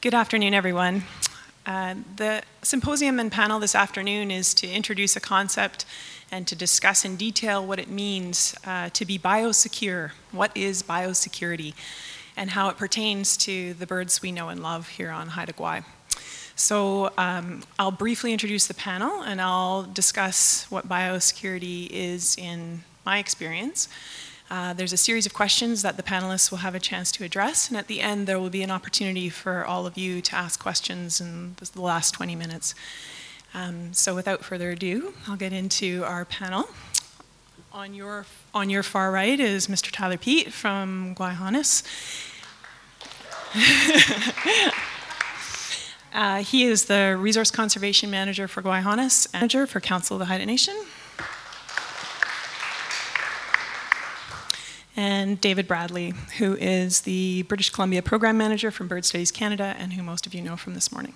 Good afternoon, everyone. Uh, the symposium and panel this afternoon is to introduce a concept and to discuss in detail what it means uh, to be biosecure. What is biosecurity and how it pertains to the birds we know and love here on Haida Gwaii. So um, I'll briefly introduce the panel and I'll discuss what biosecurity is in my experience. Uh, there's a series of questions that the panelists will have a chance to address, and at the end there will be an opportunity for all of you to ask questions in the last 20 minutes. Um, so without further ado, I'll get into our panel. On your, on your far right is Mr. Tyler Peet from Gwaii uh, he is the Resource Conservation Manager for Gwaii Manager for Council of the Haida Nation. And David Bradley, who is the British Columbia Program Manager from Bird Studies Canada and who most of you know from this morning.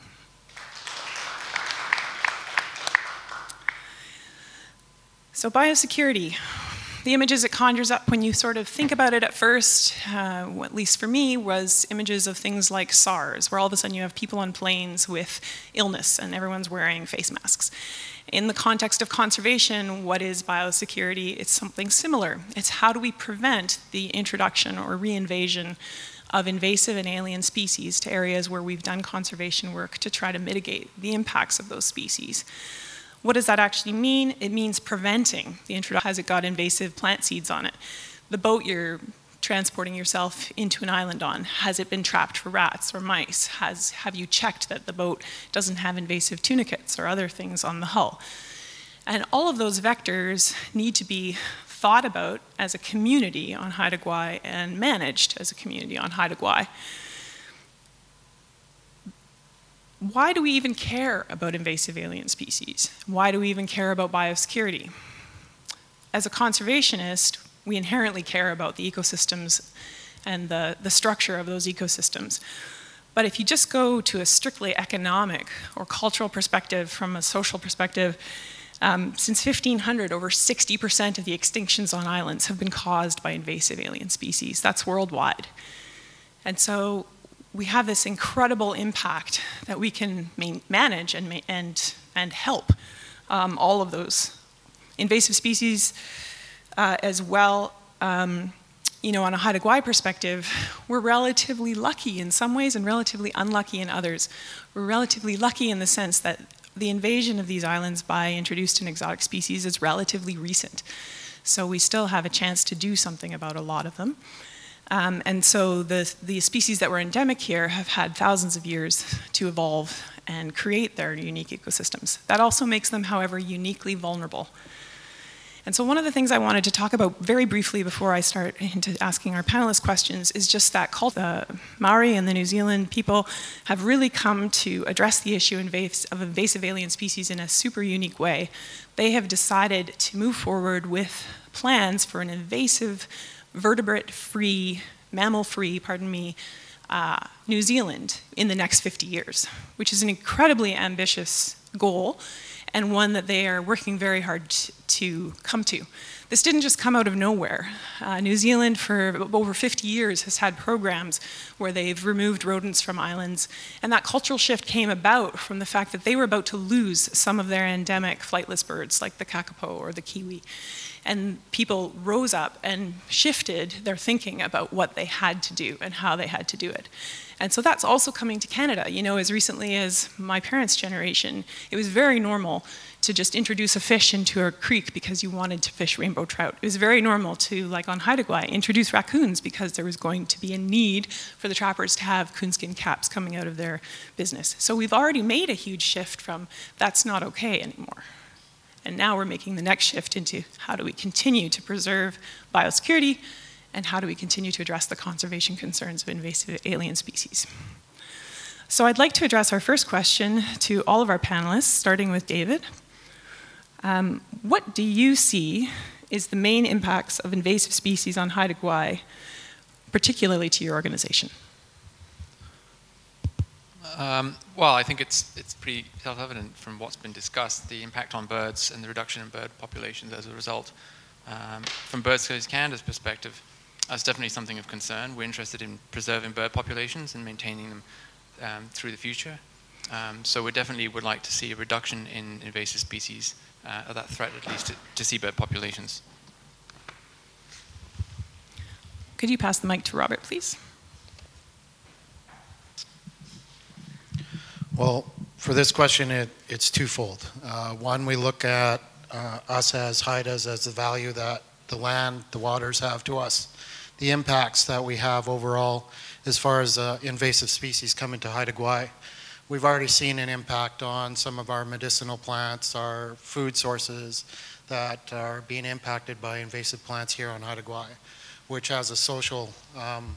So, biosecurity. The images it conjures up when you sort of think about it at first, uh, at least for me, was images of things like SARS, where all of a sudden you have people on planes with illness and everyone's wearing face masks. In the context of conservation, what is biosecurity? It's something similar. It's how do we prevent the introduction or reinvasion of invasive and alien species to areas where we've done conservation work to try to mitigate the impacts of those species. What does that actually mean? It means preventing the introduction. Has it got invasive plant seeds on it? The boat you're transporting yourself into an island on? Has it been trapped for rats or mice? Has, have you checked that the boat doesn't have invasive tunicates or other things on the hull? And all of those vectors need to be thought about as a community on Haida Gwaii and managed as a community on Haida Gwaii. Why do we even care about invasive alien species? Why do we even care about biosecurity? As a conservationist, we inherently care about the ecosystems and the, the structure of those ecosystems. But if you just go to a strictly economic or cultural perspective from a social perspective, um, since 1500, over 60% of the extinctions on islands have been caused by invasive alien species. That's worldwide. And so we have this incredible impact that we can manage and, and, and help um, all of those invasive species uh, as well. Um, you know, on a Haida Gwaii perspective, we're relatively lucky in some ways and relatively unlucky in others. We're relatively lucky in the sense that the invasion of these islands by introduced and exotic species is relatively recent. So we still have a chance to do something about a lot of them. Um, and so the, the species that were endemic here have had thousands of years to evolve and create their unique ecosystems. That also makes them, however, uniquely vulnerable and so one of the things I wanted to talk about very briefly before I start into asking our panelists questions is just that cult. The Maori and the New Zealand people have really come to address the issue of invasive alien species in a super unique way. They have decided to move forward with plans for an invasive, vertebrate-free, mammal-free, pardon me, uh, New Zealand in the next 50 years, which is an incredibly ambitious goal and one that they are working very hard to come to. This didn't just come out of nowhere. Uh, New Zealand, for over 50 years, has had programs where they've removed rodents from islands, and that cultural shift came about from the fact that they were about to lose some of their endemic flightless birds, like the kakapo or the kiwi. And people rose up and shifted their thinking about what they had to do and how they had to do it. And so that's also coming to Canada. You know, as recently as my parents' generation, it was very normal to just introduce a fish into a creek because you wanted to fish rainbow trout. It was very normal to, like on Haida Gwaii, introduce raccoons because there was going to be a need for the trappers to have coonskin caps coming out of their business. So we've already made a huge shift from that's not okay anymore. And now we're making the next shift into how do we continue to preserve biosecurity and how do we continue to address the conservation concerns of invasive alien species. So I'd like to address our first question to all of our panelists, starting with David. Um, what do you see is the main impacts of invasive species on Haida Gwaii, particularly to your organization? Um, well, I think it's, it's pretty self-evident from what's been discussed, the impact on birds and the reduction in bird populations as a result. Um, from Bird Studies Canada's perspective, that's definitely something of concern. We're interested in preserving bird populations and maintaining them um, through the future. Um, so we definitely would like to see a reduction in invasive species, uh, of that threat at least to, to seabird populations. Could you pass the mic to Robert, please? Well, for this question, it, it's twofold. Uh, one, we look at uh, us as Haidas as the value that the land, the waters have to us, the impacts that we have overall as far as uh, invasive species coming to Haida Gwaii. We've already seen an impact on some of our medicinal plants, our food sources that are being impacted by invasive plants here on Haida Gwaii, which has a social um,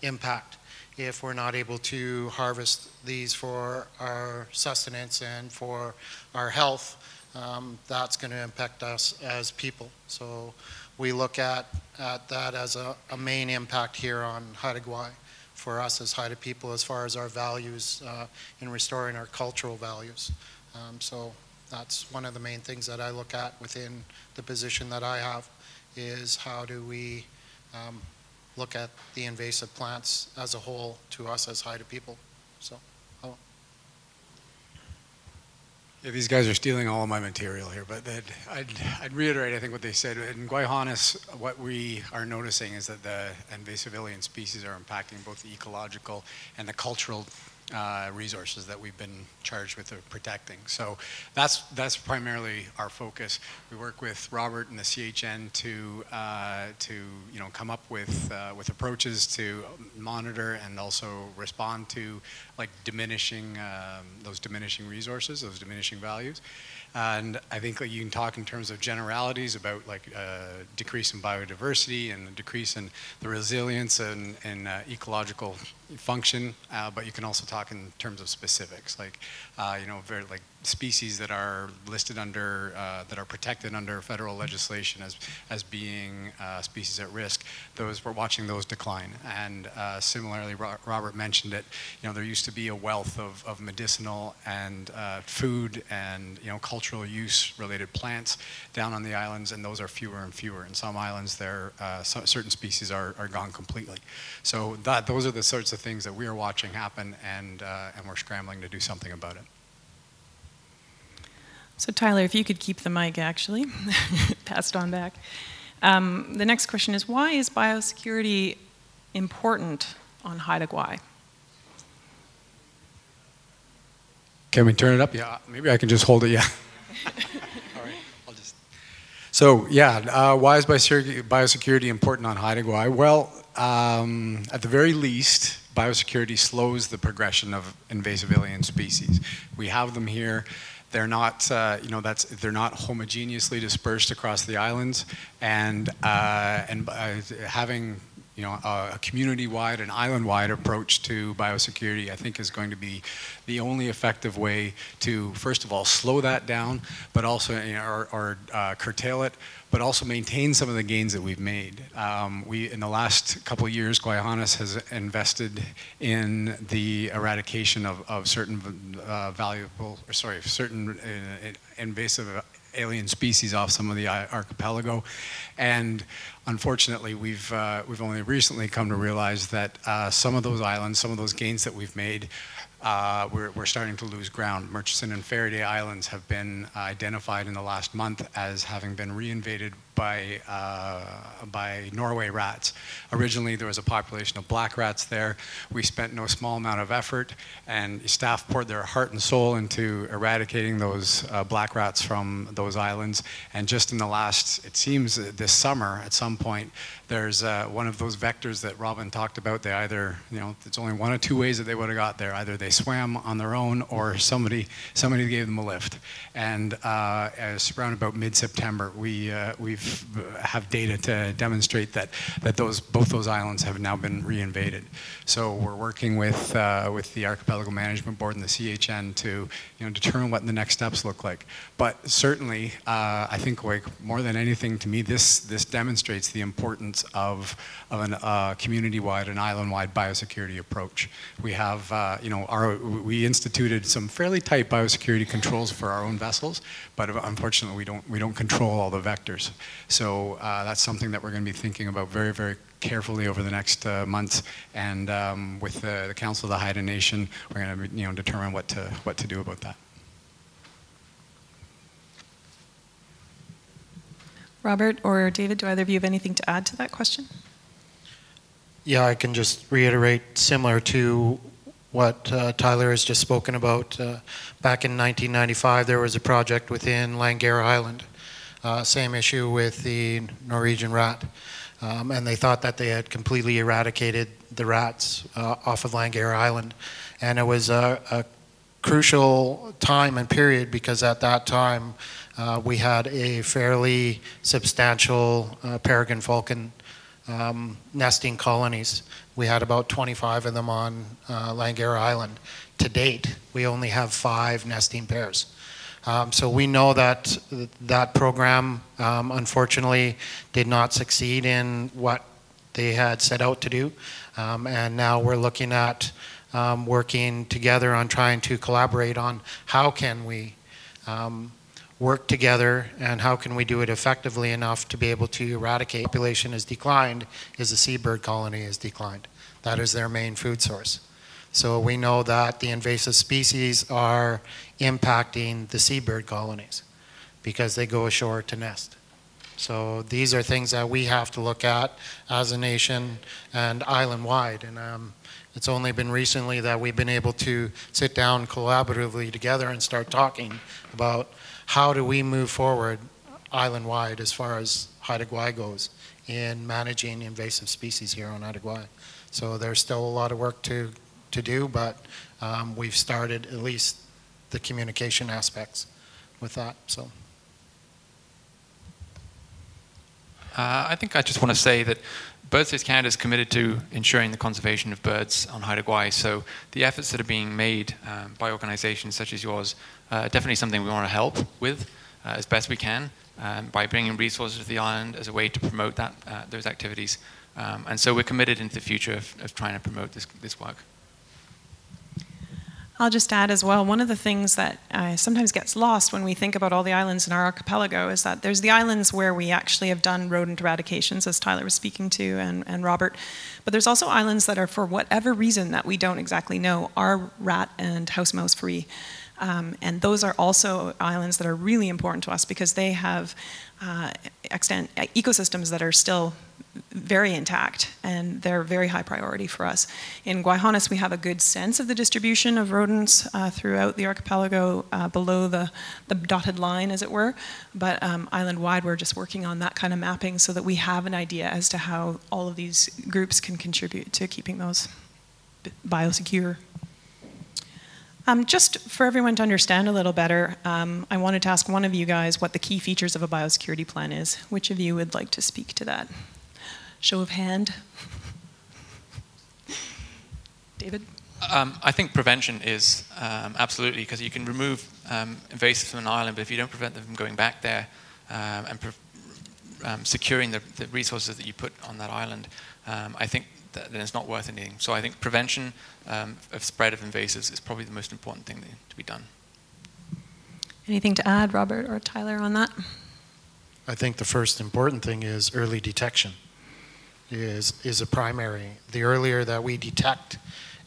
impact if we're not able to harvest these for our sustenance and for our health, um, that's going to impact us as people. So we look at, at that as a, a main impact here on Haida Gwaii for us as Haida people as far as our values uh, in restoring our cultural values. Um, so that's one of the main things that I look at within the position that I have is how do we um, look at the invasive plants as a whole to us as Haida people. So, Yeah, these guys are stealing all of my material here, but I'd, I'd reiterate, I think, what they said. In Gwaii Haanas, what we are noticing is that the invasive alien species are impacting both the ecological and the cultural uh, resources that we've been charged with protecting. So that's that's primarily our focus. We work with Robert and the CHN to uh, to you know come up with uh, with approaches to monitor and also respond to like diminishing um, those diminishing resources, those diminishing values. And I think like, you can talk in terms of generalities about like uh, decrease in biodiversity and decrease in the resilience and, and uh, ecological function, uh, but you can also talk in terms of specifics, like uh, you know, very like species that are listed under, uh, that are protected under federal legislation as, as being uh, species at risk, those, we're watching those decline. And uh, similarly, Ro Robert mentioned it, you know, there used to be a wealth of, of medicinal and uh, food and, you know, cultural use related plants down on the islands, and those are fewer and fewer. In some islands, there, certain species are, are gone completely. So that, those are the sorts of things that we are watching happen, and, uh, and we're scrambling to do something about it. So, Tyler, if you could keep the mic actually, passed on back. Um, the next question is why is biosecurity important on Haida Gwaii? Can we turn it up? Yeah, maybe I can just hold it. Yeah. All right, I'll just. So yeah, uh, why is biosecurity important on Haida Gwaii? Well, um, at the very least, biosecurity slows the progression of invasive alien species. We have them here. They're not, uh, you know, that's they're not homogeneously dispersed across the islands, and uh, and uh, having you know, a, community-wide and island-wide approach to biosecurity, I think is going to be the only effective way to, first of all, slow that down, but also, you know, or, or uh, curtail it, but also maintain some of the gains that we've made. Um, we, in the last couple of years, Gwaii Haanas has invested in the eradication of, of certain uh, valuable, or sorry, certain uh, invasive alien species off some of the archipelago. And unfortunately, we've, uh, we've only recently come to realize that uh, some of those islands, some of those gains that we've made, uh, we're, we're, starting to lose ground. Murchison and Faraday Islands have been identified in the last month as having been reinvaded by, uh, by Norway rats. Originally, there was a population of black rats there. We spent no small amount of effort, and staff poured their heart and soul into eradicating those uh, black rats from those islands. And just in the last, it seems this summer, at some point, there's uh, one of those vectors that Robyn talked about. They either, you know, it's only one of two ways that they would have got there. Either they swam on their own, or somebody somebody gave them a lift. And uh, around about mid-September, we uh, we've have data to demonstrate that, that those, both those islands have now been reinvaded. So we're working with, uh, with the Archipelago Management Board and the CHN to you know, determine what the next steps look like. But certainly, uh, I think like more than anything to me, this, this demonstrates the importance of, of a uh, community-wide and island-wide biosecurity approach. We have, uh, you know, our our, we instituted some fairly tight biosecurity controls for our own vessels, but unfortunately we don't, we don't control all the vectors. So uh, that's something that we're going to be thinking about very, very carefully over the next uh, months. And um, with the, the Council of the Haida Nation, we're going to you know, determine what to, what to do about that. Robert or David, do either of you have anything to add to that question? Yeah, I can just reiterate similar to what uh, Tyler has just spoken about. Uh, back in 1995, there was a project within Langara Island. Uh, same issue with the Norwegian rat. Um, and they thought that they had completely eradicated the rats uh, off of Langara Island. And it was a, a crucial time and period because at that time uh, we had a fairly substantial uh, peregrine falcon um, nesting colonies. We had about 25 of them on uh, Langara Island. To date, we only have five nesting pairs. Um, so we know that that program, um, unfortunately, did not succeed in what they had set out to do. Um, and now we're looking at um, working together on trying to collaborate on how can we um, work together and how can we do it effectively enough to be able to eradicate population has declined is the seabird colony has declined. That is their main food source. So we know that the invasive species are impacting the seabird colonies because they go ashore to nest. So these are things that we have to look at as a nation and island wide. And um, it's only been recently that we've been able to sit down collaboratively together and start talking about how do we move forward island wide as far as Haida Gwaii goes in managing invasive species here on Haida Gwaii. So there's still a lot of work to, to do, but um, we've started at least the communication aspects with that. So. Uh, I think I just want to say that Bird Studies Canada is committed to ensuring the conservation of birds on Haida Gwaii. So the efforts that are being made um, by organizations such as yours uh, definitely something we want to help with uh, as best we can um, by bringing resources to the island as a way to promote that, uh, those activities. Um, and so we're committed into the future of, of trying to promote this, this work. I'll just add as well, one of the things that uh, sometimes gets lost when we think about all the islands in our archipelago is that there's the islands where we actually have done rodent eradications, as Tyler was speaking to, and, and Robert. But there's also islands that are, for whatever reason that we don't exactly know, are rat and house mouse free. Um, and those are also islands that are really important to us because they have uh, extent, ecosystems that are still very intact and they're very high priority for us. In Gwaii Haanas, we have a good sense of the distribution of rodents uh, throughout the archipelago uh, below the, the dotted line, as it were. But um, island wide, we're just working on that kind of mapping so that we have an idea as to how all of these groups can contribute to keeping those biosecure. Um, just for everyone to understand a little better, um, I wanted to ask one of you guys what the key features of a biosecurity plan is. Which of you would like to speak to that? Show of hand. David? Um, I think prevention is um, absolutely because you can remove um, invasives from an island, but if you don't prevent them from going back there um, and um, securing the, the, resources that you put on that island, um, I think that, then it's not worth anything. So I think prevention of spread of invasives is probably the most important thing to be done. Anything to add, Robert or Tyler, on that? I think the first important thing is early detection is, is a primary. The earlier that we detect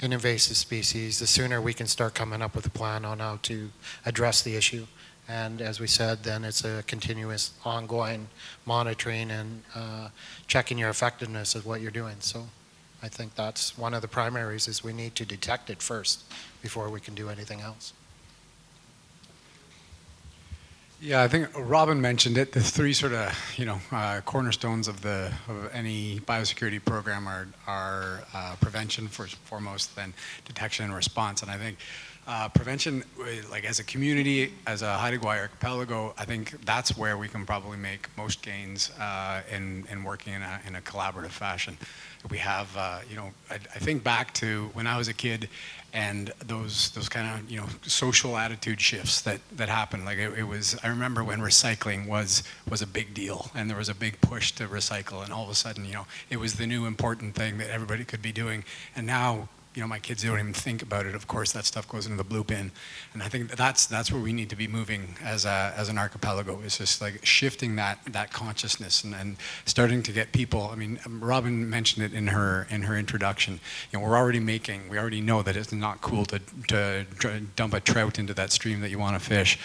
an invasive species, the sooner we can start coming up with a plan on how to address the issue. And as we said, then it's a continuous ongoing monitoring and uh, checking your effectiveness of what you're doing. So I think that's one of the primaries is we need to detect it first before we can do anything else. Yeah, I think Robyn mentioned it. The three sort of, you know, uh, cornerstones of the of any biosecurity program are are uh, prevention first foremost, then detection and response. And I think uh, prevention, like as a community, as a Haida Gwaii archipelago, I think that's where we can probably make most gains uh, in in working in a in a collaborative fashion. We have, uh, you know, I, I think back to when I was a kid and those those kind of you know social attitude shifts that that happened. Like it, it, was i remember when recycling was was a big deal and there was a big push to recycle and all of a sudden you know it was the new important thing that everybody could be doing. And now you know, my kids don't even think about it. Of course, that stuff goes into the blue bin, and I think that's that's where we need to be moving as a, as an archipelago. It's just like shifting that that consciousness and, and starting to get people. I mean, um, Robyn mentioned it in her in her introduction. You know, we're already making. We already know that it's not cool to to dump a trout into that stream that you want to fish.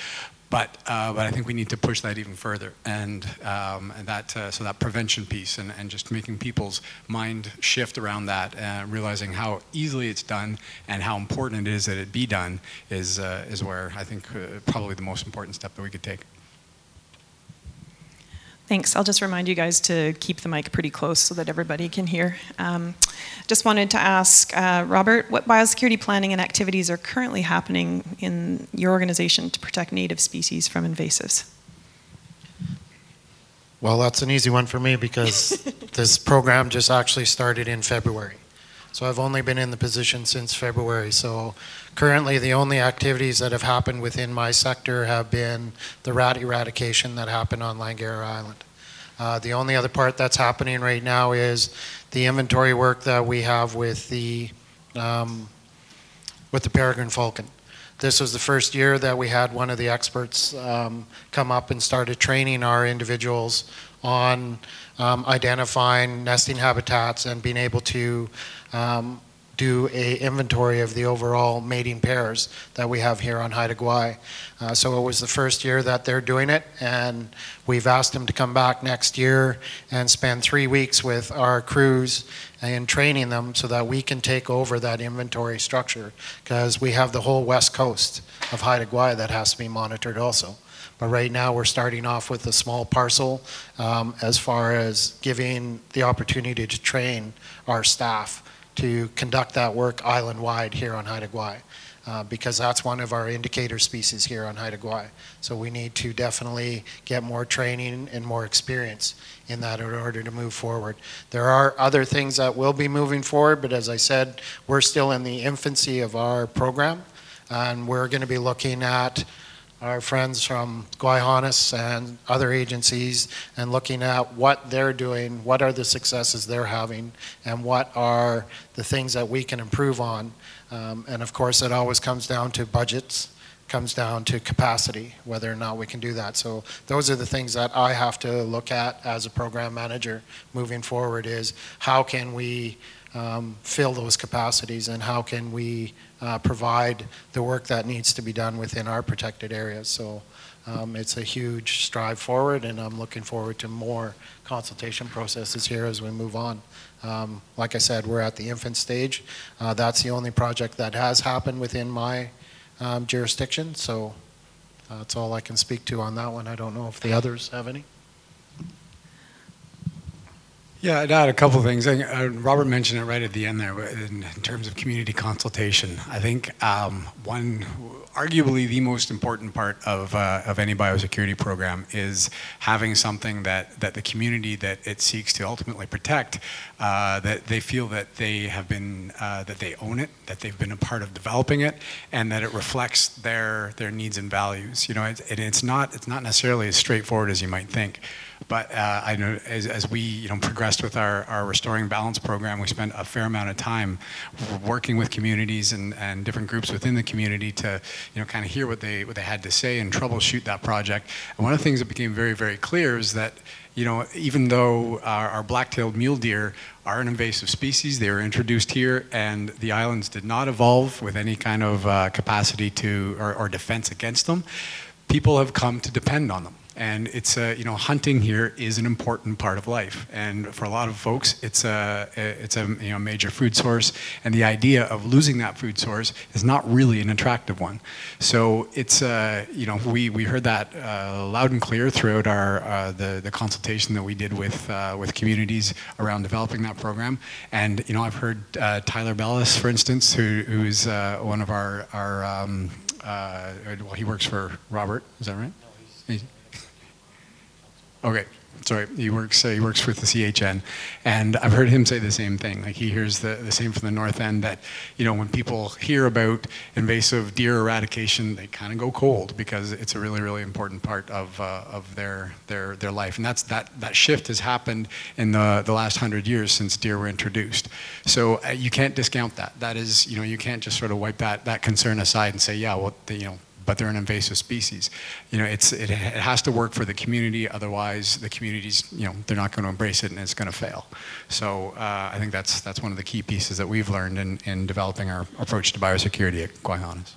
But, uh, but I think we need to push that even further, and, um, and that uh, so that prevention piece, and, and just making people's mind shift around that, uh, realizing how easily it's done and how important it is that it be done, is uh, is where I think uh, probably the most important step that we could take. Thanks. I'll just remind you guys to keep the mic pretty close so that everybody can hear. Um, just wanted to ask uh, Robert, what biosecurity planning and activities are currently happening in your organization to protect native species from invasives? Well, that's an easy one for me because this program just actually started in February. So I've only been in the position since February. So currently, the only activities that have happened within my sector have been the rat eradication that happened on Langara Island. Uh, the only other part that's happening right now is the inventory work that we have with the um, with the peregrine falcon. This was the first year that we had one of the experts um, come up and started training our individuals on um, identifying nesting habitats and being able to um, do a inventory of the overall mating pairs that we have here on Haida Gwaii. Uh, so it was the first year that they're doing it, and we've asked them to come back next year and spend three weeks with our crews and training them so that we can take over that inventory structure because we have the whole west coast of Haida Gwaii that has to be monitored also. But right now, we're starting off with a small parcel um, as far as giving the opportunity to train our staff to conduct that work island-wide here on Haida Gwaii, uh, because that's one of our indicator species here on Haida Gwaii. So we need to definitely get more training and more experience in that in order to move forward. There are other things that will be moving forward, but as I said, we're still in the infancy of our program, and we're going to be looking at our friends from Gwaii Haanas and other agencies and looking at what they're doing, what are the successes they're having, and what are the things that we can improve on. Um, and of course, it always comes down to budgets, comes down to capacity, whether or not we can do that. So those are the things that I have to look at as a program manager moving forward is how can we um, fill those capacities and how can we uh, provide the work that needs to be done within our protected areas. So um, it's a huge strive forward, and I'm looking forward to more consultation processes here as we move on. Um, like I said, we're at the infant stage. Uh, that's the only project that has happened within my um, jurisdiction, so uh, that's all I can speak to on that one. I don't know if the others have any. Yeah, I'd add a couple of things. Uh, Robert mentioned it right at the end there in, terms of community consultation. I think um, one, arguably the most important part of, uh, of any biosecurity program is having something that, that the community that it seeks to ultimately protect, uh, that they feel that they have been, uh, that they own it, that they've been a part of developing it, and that it reflects their, their needs and values. You know, it, it, it's, not, it's not necessarily as straightforward as you might think. But uh, I know as, as, we you know progressed with our, our restoring balance program, we spent a fair amount of time working with communities and, and different groups within the community to you know kind of hear what they what they had to say and troubleshoot that project. And one of the things that became very very clear is that you know, even though our, our black-tailed mule deer are an invasive species, they were introduced here, and the islands did not evolve with any kind of uh, capacity to or, or defense against them. People have come to depend on them. And it's a, you know, hunting here is an important part of life. And for a lot of folks, it's a, it's a you know, major food source. And the idea of losing that food source is not really an attractive one. So it's, uh, you know, we, we heard that uh, loud and clear throughout our, uh, the, the consultation that we did with, uh, with communities around developing that program. And, you know, I've heard uh, Tyler Bellis, for instance, who, who's uh, one of our, our um, well, he works for Robert, is that right? Okay, sorry, he works. Uh, he works with the CHN, and I've heard him say the same thing. Like he hears the, the same from the north end that, you know, when people hear about invasive deer eradication, they kind of go cold because it's a really, really important part of uh, of their their their life, and that's that that shift has happened in the the last hundred years since deer were introduced. So uh, you can't discount that. That is, you know, you can't just sort of wipe that that concern aside and say, yeah, well, the, you know but they're an invasive species. You know, it's, it, it has to work for the community, otherwise the community's, you know, they're not going to embrace it and it's going to fail. So uh, I think that's, that's one of the key pieces that we've learned in, in developing our approach to biosecurity at Gwaii Haanas.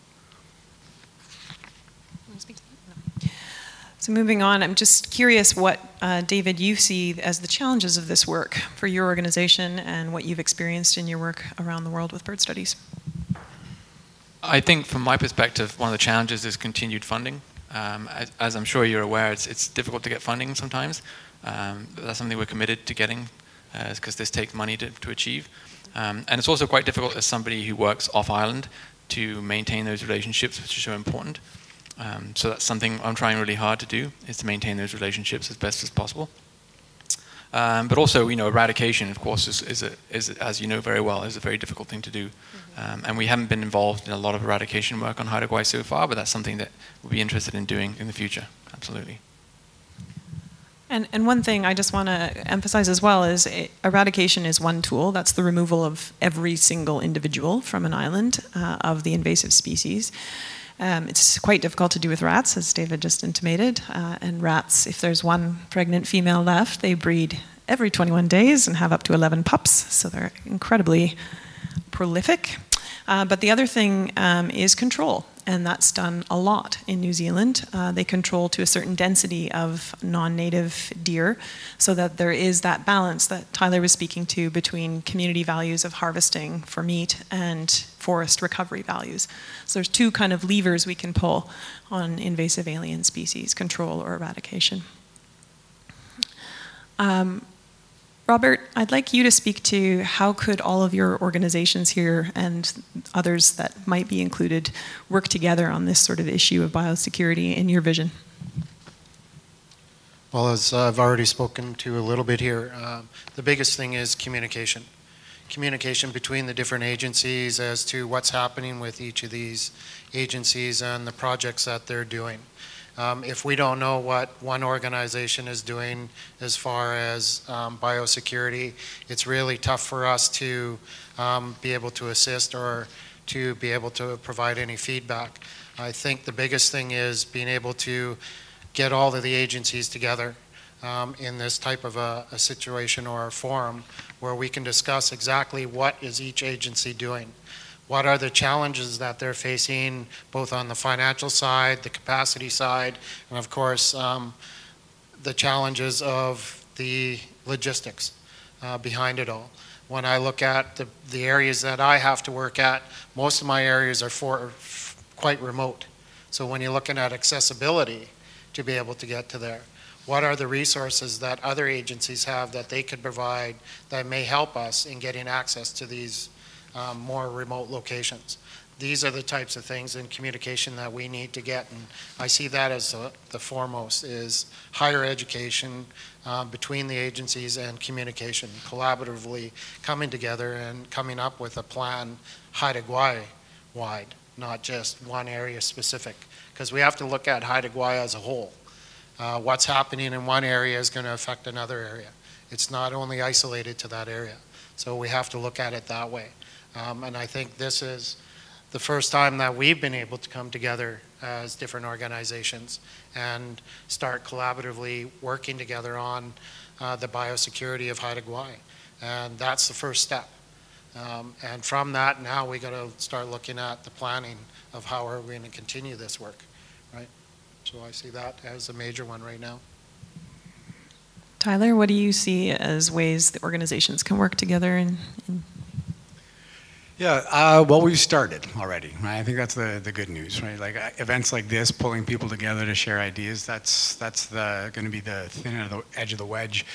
So moving on, I'm just curious what, uh, David, you see as the challenges of this work for your organization and what you've experienced in your work around the world with bird studies. I think, from my perspective, one of the challenges is continued funding. Um, as, as, I'm sure you're aware, it's, it's difficult to get funding sometimes. Um, that's something we're committed to getting because uh, this takes money to, to achieve. Um, and it's also quite difficult as somebody who works off island to maintain those relationships, which are so important. Um, so that's something I'm trying really hard to do, is to maintain those relationships as best as possible. Um, but also, you know, eradication, of course, is, is, a, is, as you know very well, is a very difficult thing to do. Mm-hmm. Um, and we haven't been involved in a lot of eradication work on Haida Gwaii so far, but that's something that we'll be interested in doing in the future. Absolutely. And, and one thing I just want to emphasize as well is eradication is one tool. That's the removal of every single individual from an island uh, of the invasive species. Um, it's quite difficult to do with rats, as David just intimated. Uh, and rats, if there's one pregnant female left, they breed every 21 days and have up to 11 pups. So they're incredibly prolific. Uh, but the other thing um, is control and that's done a lot in New Zealand. Uh, they control to a certain density of non native deer so that there is that balance that Tyler was speaking to between community values of harvesting for meat and forest recovery values. So there's two kind of levers we can pull on invasive alien species control or eradication. Um, Robert, I'd like you to speak to how could all of your organizations here and others that might be included work together on this sort of issue of biosecurity in your vision? Well, as I've already spoken to a little bit here, uh, the biggest thing is communication. Communication between the different agencies as to what's happening with each of these agencies and the projects that they're doing. Um, if we don't know what one organization is doing as far as um, biosecurity, it's really tough for us to um, be able to assist or to be able to provide any feedback. I think the biggest thing is being able to get all of the agencies together um, in this type of a, a situation or a forum where we can discuss exactly what is each agency doing what are the challenges that they're facing, both on the financial side, the capacity side, and of course, um, the challenges of the logistics uh, behind it all. When I look at the, the areas that I have to work at, most of my areas are for, quite remote. So when you're looking at accessibility to be able to get to there, what are the resources that other agencies have that they could provide that may help us in getting access to these um, more remote locations. These are the types of things in communication that we need to get, and I see that as the, the foremost is higher education uh, between the agencies and communication, collaboratively coming together and coming up with a plan Haida Gwaii wide, not just one area specific, because we have to look at Haida Gwaii as a whole. Uh, what's happening in one area is going to affect another area. It's not only isolated to that area. So we have to look at it that way. Um, and I think this is the first time that we've been able to come together as different organizations and start collaboratively working together on uh, the biosecurity of Haida Gwaii. And that's the first step. Um, and from that, now we got to start looking at the planning of how are we going to continue this work, right? So I see that as a major one right now. Tyler, what do you see as ways the organizations can work together in Yeah, uh, well, we've started already. Right? I think that's the, the good news, right? Like uh, events like this, pulling people together to share ideas. That's that's the going to be the thin end of the edge of the wedge.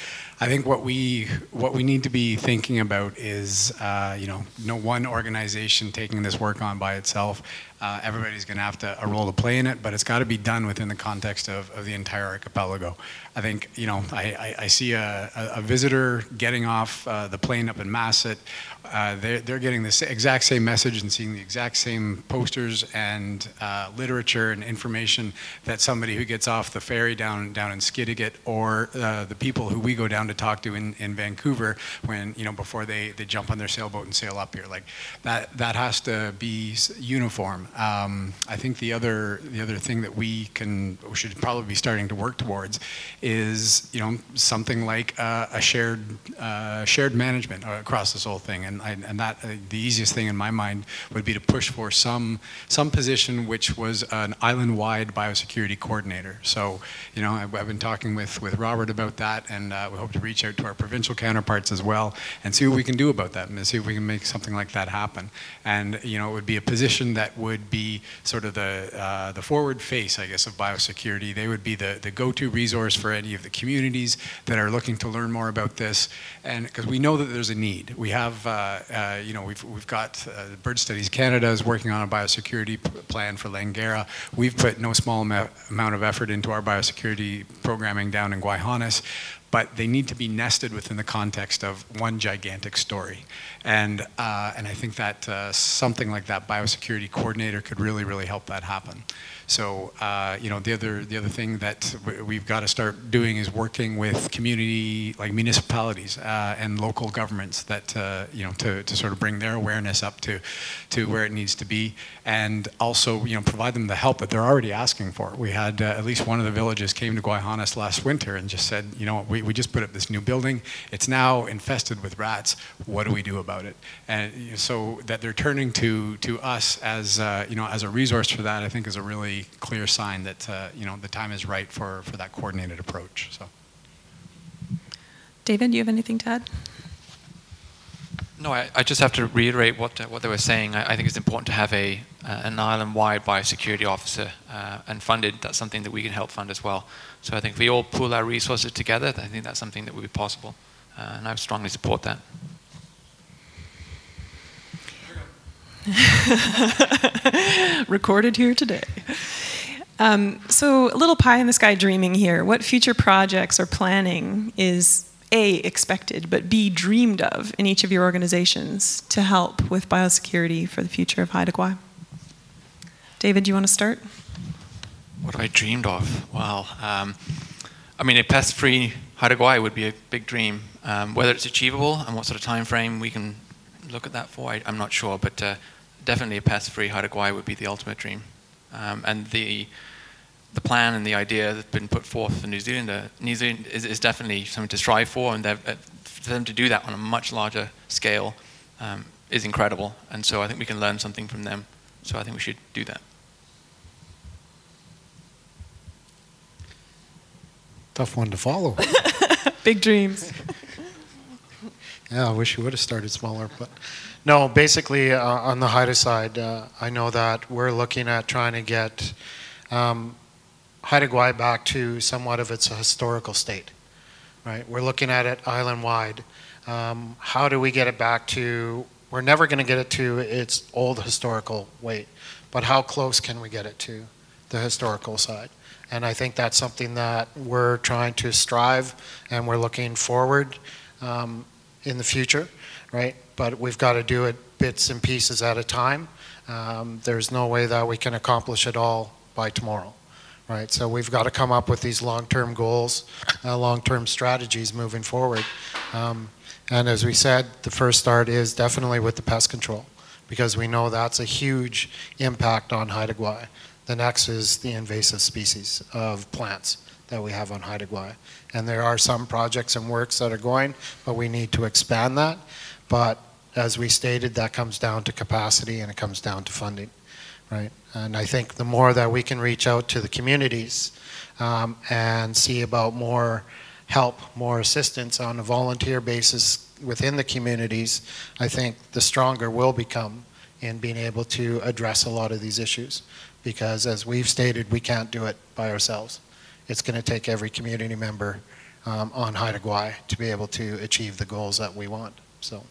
I think what we what we need to be thinking about is, uh, you know, no one organization taking this work on by itself. Uh, everybody's going to have to a role to play in it, but it's got to be done within the context of, of the entire archipelago. I think, you know, I, I, I see a, a, a, visitor getting off uh, the plane up in Masset. Uh, they're, they're getting the exact same message and seeing the exact same posters and uh, literature and information that somebody who gets off the ferry down down in Skidegate or uh, the people who we go down to talk to in, in Vancouver when you know before they, they jump on their sailboat and sail up here. Like that that has to be uniform. Um, I think the other the other thing that we can we should probably be starting to work towards is you know something like uh, a shared uh, shared management across this whole thing, and I, and that uh, the easiest thing in my mind would be to push for some some position which was an island-wide biosecurity coordinator. So you know I've, I've been talking with with Robert about that, and uh, we hope to reach out to our provincial counterparts as well and see what we can do about that, and see if we can make something like that happen. And you know it would be a position that would be sort of the uh, the forward face, I guess, of biosecurity. They would be the the go-to resource for any of the communities that are looking to learn more about this, and because we know that there's a need. We have, uh, uh, you know, we've, we've got uh, Bird Studies Canada is working on a biosecurity plan for Langara. We've put no small amount of effort into our biosecurity programming down in Gwaii Haanas but they need to be nested within the context of one gigantic story. And, uh, and I think that uh, something like that biosecurity coordinator could really, really help that happen. So, uh, you know, the other, the other thing that we've got to start doing is working with community, like municipalities uh, and local governments that, uh, you know, to, to sort of bring their awareness up to, to where it needs to be. And also, you know, provide them the help that they're already asking for. We had uh, at least one of the villages came to Gwaii Haanas last winter and just said, you know, we, we just put up this new building. It's now infested with rats. What do we do about it? And so that they're turning to, to us as, uh, you know, as a resource for that, I think is a really clear sign that uh, you know the time is right for, for that coordinated approach. So, David, do you have anything to add? No, I, I just have to reiterate what uh, what they were saying. I, I, think it's important to have a uh, an island-wide biosecurity officer uh, and funded. That's something that we can help fund as well. So I think if we all pool our resources together, I think that's something that would be possible, uh, and I strongly support that. Recorded here today. Um, so, a little pie in the sky dreaming here. What future projects or planning is A, expected, but B, dreamed of in each of your organizations to help with biosecurity for the future of Haida Gwaii? David, do you want to start? What I dreamed of? Well, um, I mean, a pest free Haida Gwaii would be a big dream. Um, whether it's achievable and what sort of time frame we can look at that for, I, am not sure, but uh, definitely a pest-free Haida Gwaii would be the ultimate dream. Um, and the the plan and the idea that's been put forth for New Zealand, uh, New Zealand is, is, definitely something to strive for, and uh, for them to do that on a much larger scale um, is incredible. And so I think we can learn something from them. So I think we should do that. Tough one to follow. Big dreams. Yeah, I wish you would have started smaller, but no. Basically, uh, on the Haida side, uh, I know that we're looking at trying to get um, Haida Gwaii back to somewhat of its historical state. Right, we're looking at it island wide. Um, how do we get it back to? We're never going to get it to its old historical weight, but how close can we get it to the historical side? And I think that's something that we're trying to strive, and we're looking forward. Um, in the future, right? But we've got to do it bits and pieces at a time. Um, there's no way that we can accomplish it all by tomorrow, right? So we've got to come up with these long-term goals, uh, long-term strategies moving forward. Um, and as we said, the first start is definitely with the pest control because we know that's a huge impact on Haida Gwaii. The next is the invasive species of plants that we have on Haida Gwaii. And there are some projects and works that are going, but we need to expand that. But as we stated, that comes down to capacity and it comes down to funding, right? And I think the more that we can reach out to the communities um, and see about more help, more assistance on a volunteer basis, within the communities, I think the stronger we'll become in being able to address a lot of these issues. Because as we've stated, we can't do it by ourselves. It's going to take every community member um, on Haida Gwaii to be able to achieve the goals that we want. So.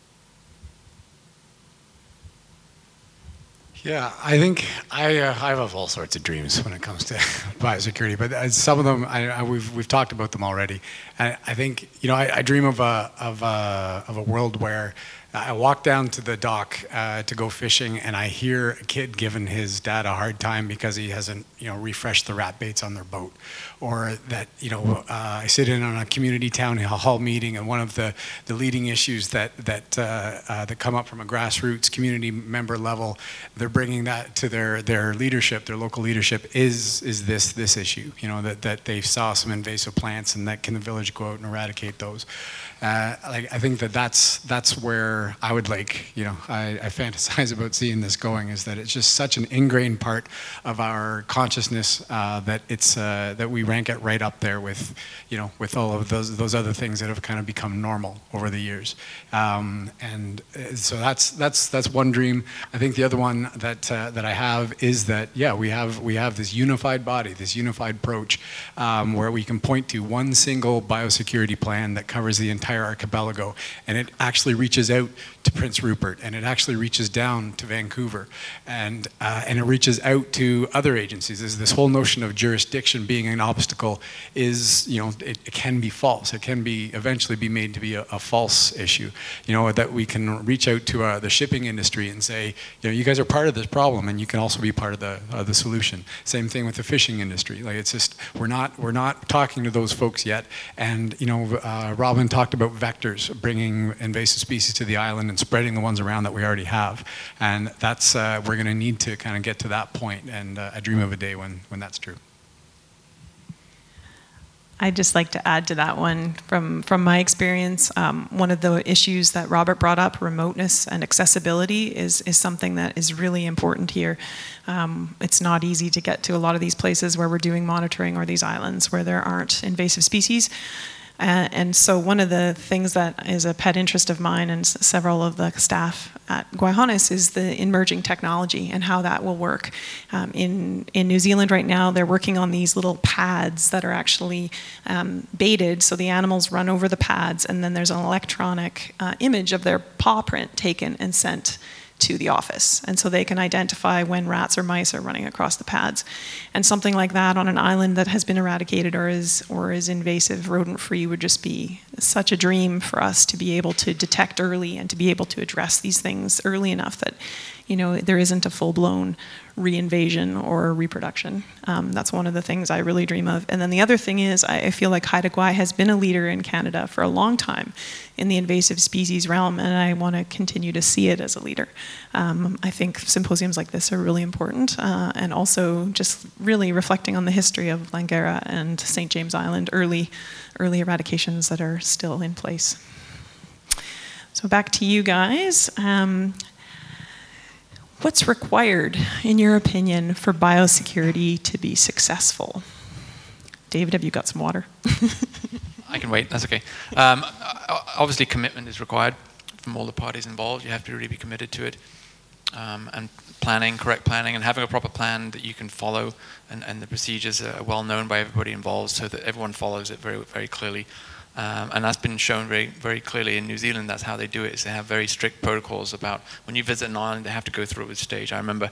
Yeah, I think I, uh, I have all sorts of dreams when it comes to biosecurity, but uh, some of them I, I, we've we've talked about them already. I, I think you know I, I dream of a of a of a world where I walk down to the dock uh, to go fishing, and I hear a kid giving his dad a hard time because he hasn't, you know, refreshed the rat baits on their boat, or that, you know, uh, I sit in on a community town hall meeting, and one of the, the leading issues that that uh, uh, that come up from a grassroots community member level, they're bringing that to their their leadership, their local leadership, is is this this issue, you know, that that they saw some invasive plants, and that can the village go out and eradicate those. Uh, like I think that that's that's where I would like you know I, I, fantasize about seeing this going is that it's just such an ingrained part of our consciousness uh, that it's uh, that we rank it right up there with you know with all of those those other things that have kind of become normal over the years. Um, and uh, so that's that's that's one dream. I think the other one that uh, that I have is that yeah we have we have this unified body this unified approach um, where we can point to one single biosecurity plan that covers the entire entire archipelago. And it actually reaches out to Prince Rupert and it actually reaches down to Vancouver. And, uh, and it reaches out to other agencies. This whole notion of jurisdiction being an obstacle is, you know, it, it can be false. It can be eventually be made to be a, a false issue. You know, that we can reach out to uh, the shipping industry and say, you know, you guys are part of this problem and you can also be part of the, uh, the solution. Same thing with the fishing industry. Like it's just, we're not, we're not talking to those folks yet. And, you know, uh, Robyn talked about vectors, bringing invasive species to the island and spreading the ones around that we already have. And that's, uh, we're going to need to kind of get to that point, and uh, I dream of a day when, when that's true. I'd just like to add to that one from, from my experience. Um, one of the issues that Robert brought up, remoteness and accessibility, is, is something that is really important here. Um, it's not easy to get to a lot of these places where we're doing monitoring or these islands where there aren't invasive species. And so one of the things that is a pet interest of mine and several of the staff at Gwaii Haanas is the emerging technology and how that will work. Um, in, in New Zealand right now, they're working on these little pads that are actually um, baited, so the animals run over the pads, and then there's an electronic uh, image of their paw print taken and sent to the office. And so they can identify when rats or mice are running across the pads. And something like that on an island that has been eradicated or is, or is invasive, rodent free, would just be such a dream for us to be able to detect early and to be able to address these things early enough that you know, there isn't a full-blown reinvasion or reproduction. Um, that's one of the things I really dream of. And then the other thing is, I feel like Haida Gwaii has been a leader in Canada for a long time in the invasive species realm, and I want to continue to see it as a leader. Um, I think symposiums like this are really important, uh, and also just really reflecting on the history of Langara and St. James Island, early, early eradications that are still in place. So back to you guys. Um, What's required, in your opinion, for biosecurity to be successful? David, have you got some water? I can wait, that's okay. Um, obviously, commitment is required from all the parties involved. You have to really be committed to it. Um, and planning, correct planning, and having a proper plan that you can follow, and, and the procedures are well known by everybody involved so that everyone follows it very, very clearly. Um, and that's been shown very, very clearly in New Zealand. That's how they do it. Is they have very strict protocols about when you visit an island, they have to go through a stage. I remember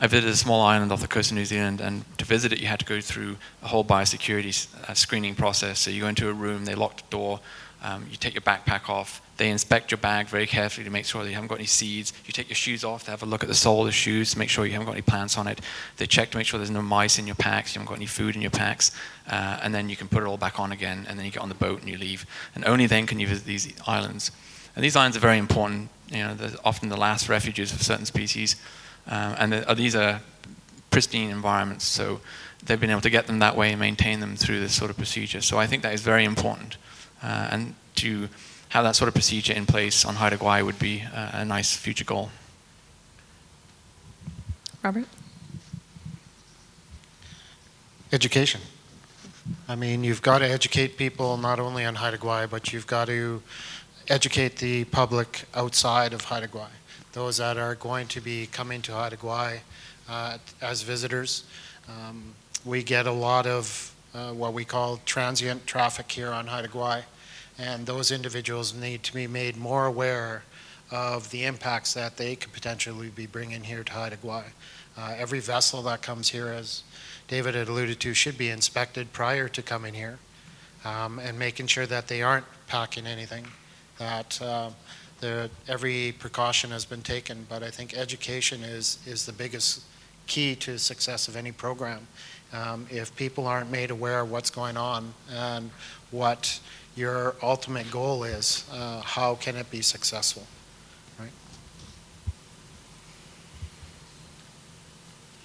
I visited a small island off the coast of New Zealand, and to visit it, you had to go through a whole biosecurity uh, screening process. So you go into a room, they lock the door, um, you take your backpack off. They inspect your bag very carefully to make sure that you haven't got any seeds. You take your shoes off to have a look at the sole of the shoes to make sure you haven't got any plants on it. They check to make sure there's no mice in your packs, you haven't got any food in your packs. Uh, and then you can put it all back on again, and then you get on the boat and you leave. And only then can you visit these islands. And these islands are very important. You know, they're often the last refuges of certain species. Um, and the, uh, these are pristine environments, so they've been able to get them that way and maintain them through this sort of procedure. So I think that is very important. Uh, and to have that sort of procedure in place on Haida Gwaii would be a, a nice future goal. Robert? Education. I mean, you've got to educate people not only on Haida Gwaii, but you've got to educate the public outside of Haida Gwaii, those that are going to be coming to Haida Gwaii uh, as visitors. Um, We get a lot of uh, what we call transient traffic here on Haida Gwaii, and those individuals need to be made more aware of the impacts that they could potentially be bringing here to Haida Gwaii. Uh, Every vessel that comes here, as David had alluded to, should be inspected prior to coming here um, and making sure that they aren't packing anything, that uh, every precaution has been taken. But I think education is, is the biggest key to success of any program. Um, If people aren't made aware of what's going on and what your ultimate goal is, uh, how can it be successful? Right?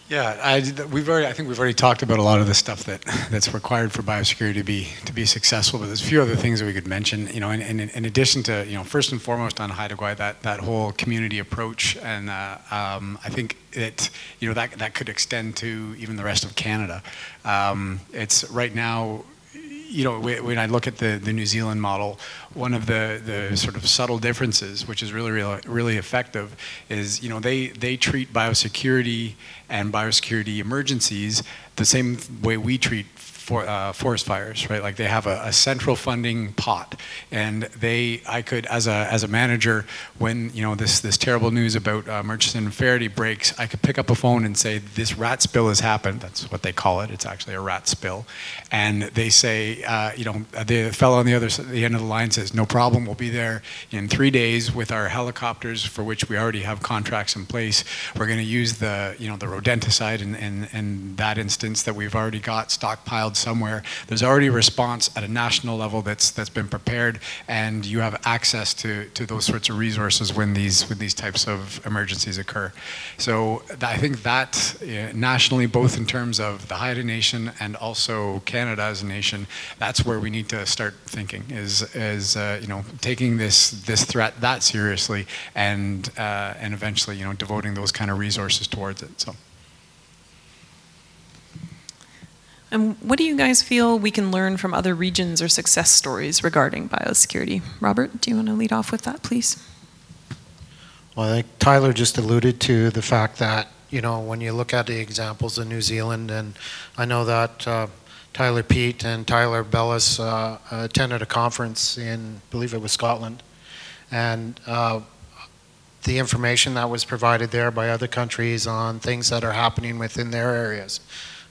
Yeah, I, we've already, I think we've already talked about a lot of the stuff that, that's required for biosecurity to be, to be successful, but there's a few other things that we could mention, you know, in, in, in addition to, you know, first and foremost on Haida Gwaii, that, that whole community approach, and uh, um, I think it, you know, that, that could extend to even the rest of Canada. Um, it's right now, you know, when I look at the, the New Zealand model, one of the, the sort of subtle differences, which is really, really, really effective, is, you know, they, they treat biosecurity and biosecurity emergencies the same way we treat for, uh, forest fires, right? Like they have a, a central funding pot, and they, I could, as a as a manager, when you know this this terrible news about uh, Murchison and Faraday breaks, I could pick up a phone and say this rat spill has happened. That's what they call it. It's actually a rat spill, and they say, uh, you know, the fellow on the other the end of the line says, no problem, we'll be there in three days with our helicopters, for which we already have contracts in place. We're going to use the, you know, the rodenticide in, in, in that instance that we've already got stockpiled somewhere. There's already a response at a national level that's that's been prepared, and you have access to, to those sorts of resources when these when these types of emergencies occur. So I think that nationally, both in terms of the Haida Nation and also Canada as a nation, that's where we need to start thinking. Is is uh, you know taking this this threat that seriously, and uh, and eventually you know devoting those kind of resources towards it. So. And what do you guys feel we can learn from other regions or success stories regarding biosecurity? Robert, do you want to lead off with that, please? Well, I think Tyler just alluded to the fact that, you know, when you look at the examples of New Zealand, and I know that uh, Tyler Peet and Tyler Bellis uh, attended a conference in, I believe it was Scotland, and uh, the information that was provided there by other countries on things that are happening within their areas.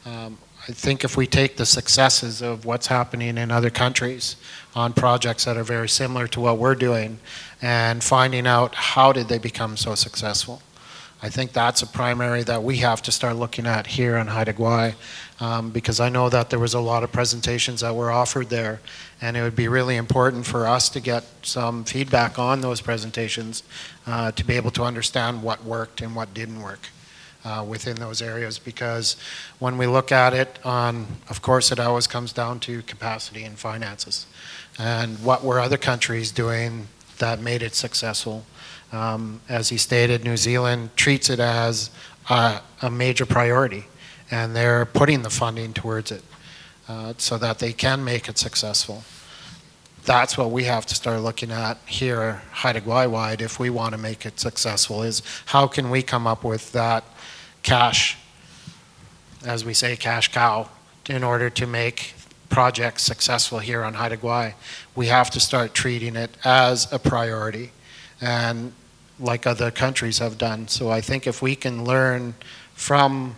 Um, I think if we take the successes of what's happening in other countries on projects that are very similar to what we're doing and finding out how did they become so successful. I think that's a primary that we have to start looking at here in Haida Gwaii um, because I know that there was a lot of presentations that were offered there and it would be really important for us to get some feedback on those presentations uh, to be able to understand what worked and what didn't work uh, within those areas because when we look at it on, of course, it always comes down to capacity and finances. And what were other countries doing that made it successful? Um, as he stated, New Zealand treats it as a, a major priority and they're putting the funding towards it uh, so that they can make it successful. That's what we have to start looking at here, Haida Gwaii if we want to make it successful, is how can we come up with that cash, as we say, cash cow, in order to make projects successful here on Haida Gwaii. We have to start treating it as a priority, and like other countries have done. So I think if we can learn from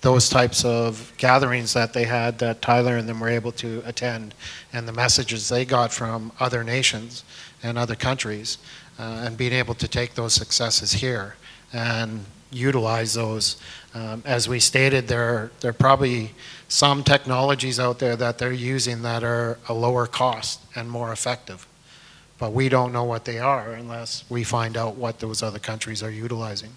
those types of gatherings that they had that Tyler and them were able to attend and the messages they got from other nations and other countries uh, and being able to take those successes here and utilize those. Um, as we stated, there, there are probably some technologies out there that they're using that are a lower cost and more effective. But we don't know what they are unless we find out what those other countries are utilizing.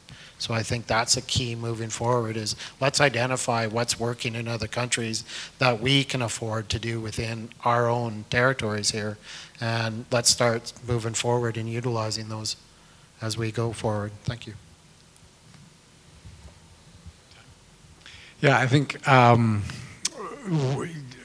So I think that's a key moving forward is let's identify what's working in other countries that we can afford to do within our own territories here. And let's start moving forward and utilizing those as we go forward. Thank you. Yeah, I think um,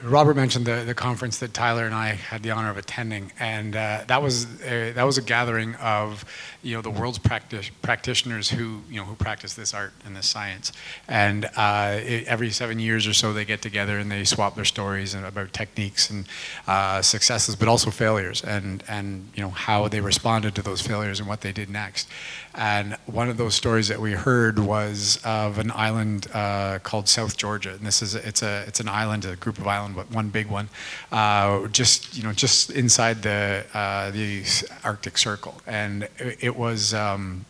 Robert mentioned the, the conference that Tyler and I had the honor of attending, and uh, that was a, that was a gathering of you know the world's practic- practitioners who you know who practice this art and this science. And uh, it, every seven years or so, they get together and they swap their stories and about techniques and uh, successes, but also failures, and and you know how they responded to those failures and what they did next. And one of those stories that we heard was of an island uh, called South Georgia, and this is it's a it's an island, a group of islands, but one big one, uh, just you know just inside the uh, the Arctic Circle, and it, it was. Um,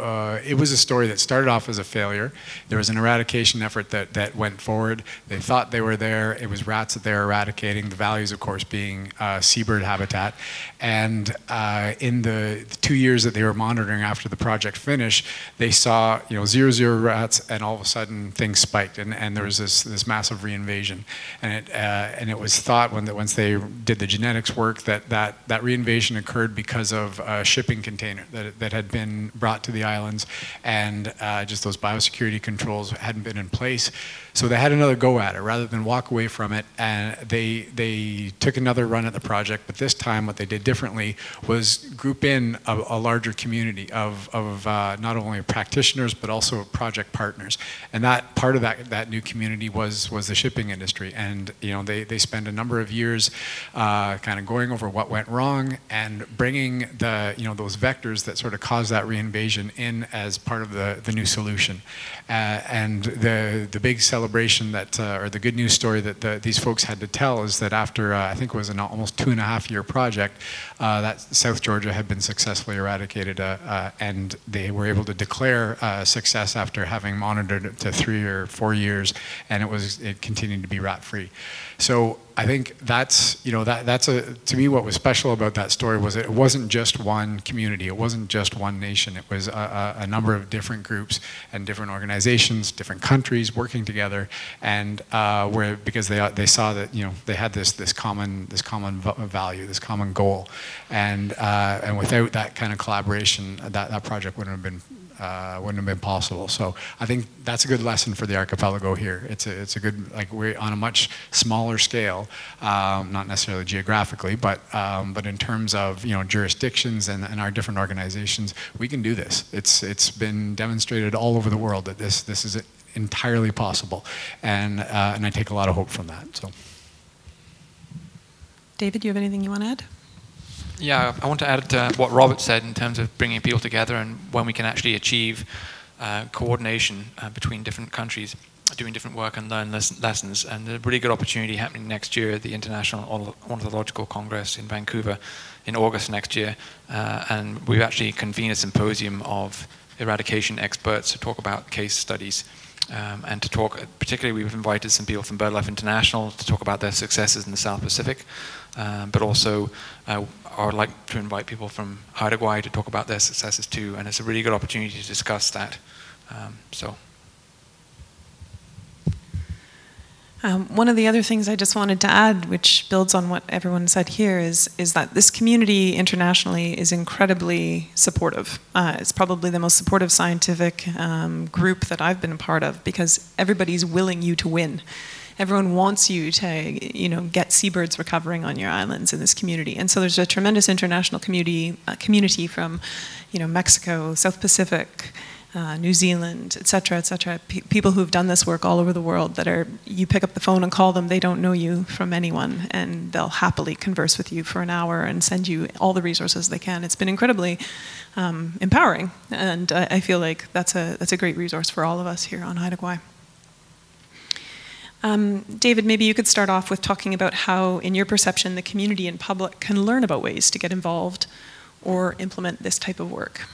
uh, it was a story that started off as a failure. There was an eradication effort that, that went forward. They thought they were there. It was rats that they were eradicating, the values, of course, being uh, seabird habitat. And uh, in the, the, two years that they were monitoring after the project finished, they saw you know zero zero rats, and all of a sudden things spiked, and, and there was this, this massive reinvasion. And it, uh, and it was thought when the, once they did the genetics work that that, that reinvasion occurred because of a shipping container that, that had been brought to the islands, and uh, just those biosecurity controls hadn't been in place. So they had another go at it rather than walk away from it, and they they took another run at the project. But this time, what they did differently was group in a, a larger community of of uh, not only practitioners but also project partners, and that part of that that new community was was the shipping industry. And you know they they spent a number of years, uh, kind of going over what went wrong and bringing the you know those vectors that sort of caused that reinvasion in as part of the the new solution, uh, and the the big celebration that, uh, or the good news story that the, these folks had to tell is that after, uh, I think it was an almost two and a half year project, uh, that South Georgia had been successfully eradicated uh, and they were able to declare success after having monitored it to three or four years and it was, it continued to be rat free. So I think that's you know that that's a to me what was special about that story was it wasn't just one community, it wasn't just one nation. It was a, a number of different groups and different organizations, different countries working together, and uh, where because they they saw that you know they had this this common this common value, this common goal, and uh, and without that kind of collaboration, that that project wouldn't have been uh, wouldn't have been possible. So I think that's a good lesson for the archipelago here. It's a, it's a good, like we're on a much smaller scale, um, not necessarily geographically, but, um, but in terms of, you know, jurisdictions and, and our different organizations, we can do this. It's, it's been demonstrated all over the world that this, this is entirely possible. And, uh, and I take a lot of hope from that, so. David, do you have anything you want to add? Yeah, I want to add to what Robert said in terms of bringing people together and when we can actually achieve uh, coordination uh, between different countries doing different work and learn lessons. And there's a really good opportunity happening next year at the International Ornithological Congress in Vancouver in August next year. Uh, and we've actually convened a symposium of eradication experts to talk about case studies. Um, and to talk, particularly, we've invited some people from BirdLife International to talk about their successes in the South Pacific, um, but also uh, I would like to invite people from Haida to talk about their successes too, and it's a really good opportunity to discuss that. Um, so. Um, one of the other things I just wanted to add, which builds on what everyone said here, is is that this community internationally is incredibly supportive. Uh, it's probably the most supportive scientific um, group that I've been a part of because everybody's willing you to win everyone wants you to, you know, get seabirds recovering on your islands in this community. And so there's a tremendous international community, uh, community from, you know, Mexico, South Pacific, uh, New Zealand, et cetera, et cetera. P- people who've done this work all over the world that are, you pick up the phone and call them, they don't know you from anyone, and they'll happily converse with you for an hour and send you all the resources they can. It's been incredibly um, empowering, and I, I, feel like that's a, that's a great resource for all of us here on Haida Gwaii. Um, David, maybe you could start off with talking about how, in your perception, the community and public can learn about ways to get involved or implement this type of work.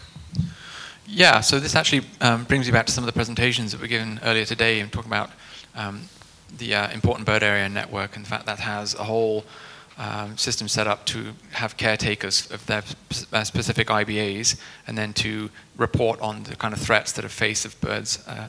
Yeah, so this actually um, brings me back to some of the presentations that were given earlier today and talking about um, the uh, important bird area network and the fact that has a whole um, system set up to have caretakers of their uh, specific IBAs and then to report on the kind of threats that are faced of birds uh,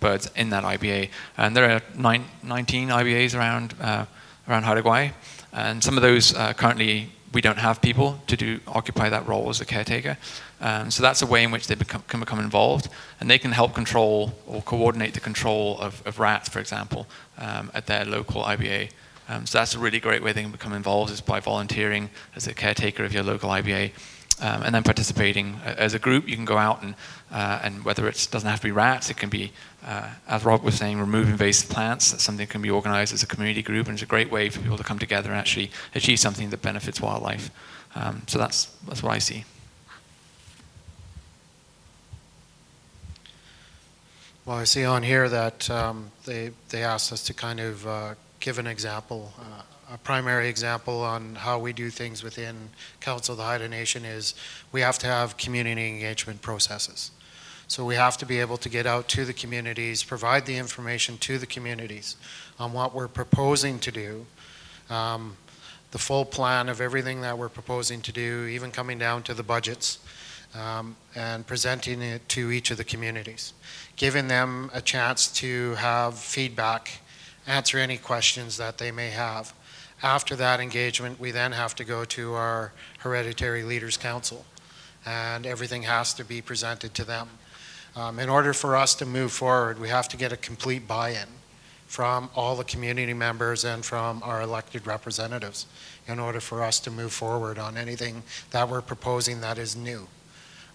birds in that IBA. And there are nine, 19 IBAs around, uh, around Haida And some of those uh, currently we don't have people to do occupy that role as a caretaker. Um, so that's a way in which they become, can become involved, and they can help control or coordinate the control of, of rats, for example, um, at their local IBA. Um, so that's a really great way they can become involved is by volunteering as a caretaker of your local IBA. Um, and then participating uh, as a group. You can go out and, uh, and whether it doesn't have to be rats, it can be, uh, as Rob was saying, remove invasive plants. That's something that can be organized as a community group, and it's a great way for people to come together and actually achieve something that benefits wildlife. Um, so that's, that's what I see. Well, I see on here that um, they, they asked us to kind of uh, give an example. A primary example on how we do things within Council of the Haida Nation is we have to have community engagement processes. So we have to be able to get out to the communities, provide the information to the communities on what we're proposing to do, um, the full plan of everything that we're proposing to do, even coming down to the budgets, um, and presenting it to each of the communities, giving them a chance to have feedback, answer any questions that they may have. After that engagement, we then have to go to our Hereditary Leaders Council, and everything has to be presented to them. Um, in order for us to move forward, we have to get a complete buy-in from all the community members and from our elected representatives in order for us to move forward on anything that we're proposing that is new.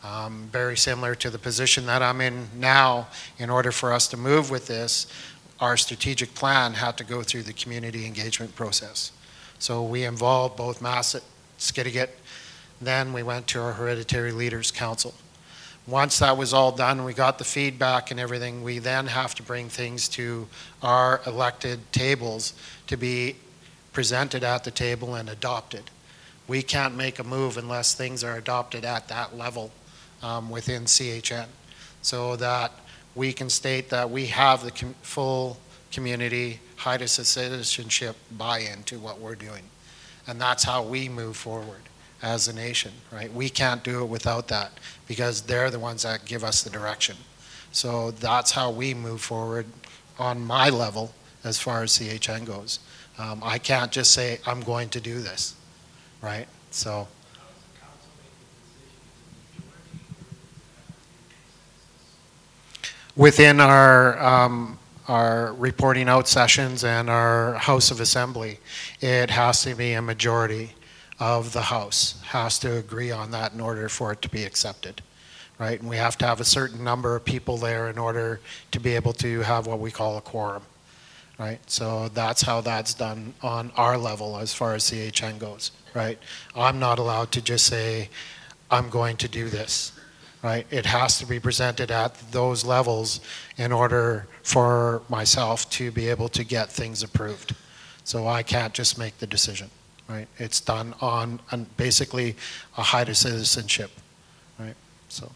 Um, very similar to the position that I'm in now, in order for us to move with this, our strategic plan had to go through the community engagement process. So we involved both Masset, Skidegate, then we went to our Hereditary Leaders Council. Once that was all done, we got the feedback and everything, we then have to bring things to our elected tables to be presented at the table and adopted. We can't make a move unless things are adopted at that level um, within CHN. So that we can state that we have the com- full community Haida citizenship buy-in to what we're doing. And that's how we move forward as a nation, right? We can't do it without that because they're the ones that give us the direction. So that's how we move forward on my level as far as CHN goes. Um, I can't just say, I'm going to do this, right? So. Within our, um, our reporting out sessions and our House of Assembly, it has to be a majority of the House has to agree on that in order for it to be accepted, right? And we have to have a certain number of people there in order to be able to have what we call a quorum, right? So that's how that's done on our level as far as CHN goes, right? I'm not allowed to just say, I'm going to do this, right? It has to be presented at those levels in order for myself to be able to get things approved. So I can't just make the decision, right? It's done on, on basically a Haida citizenship, right? So.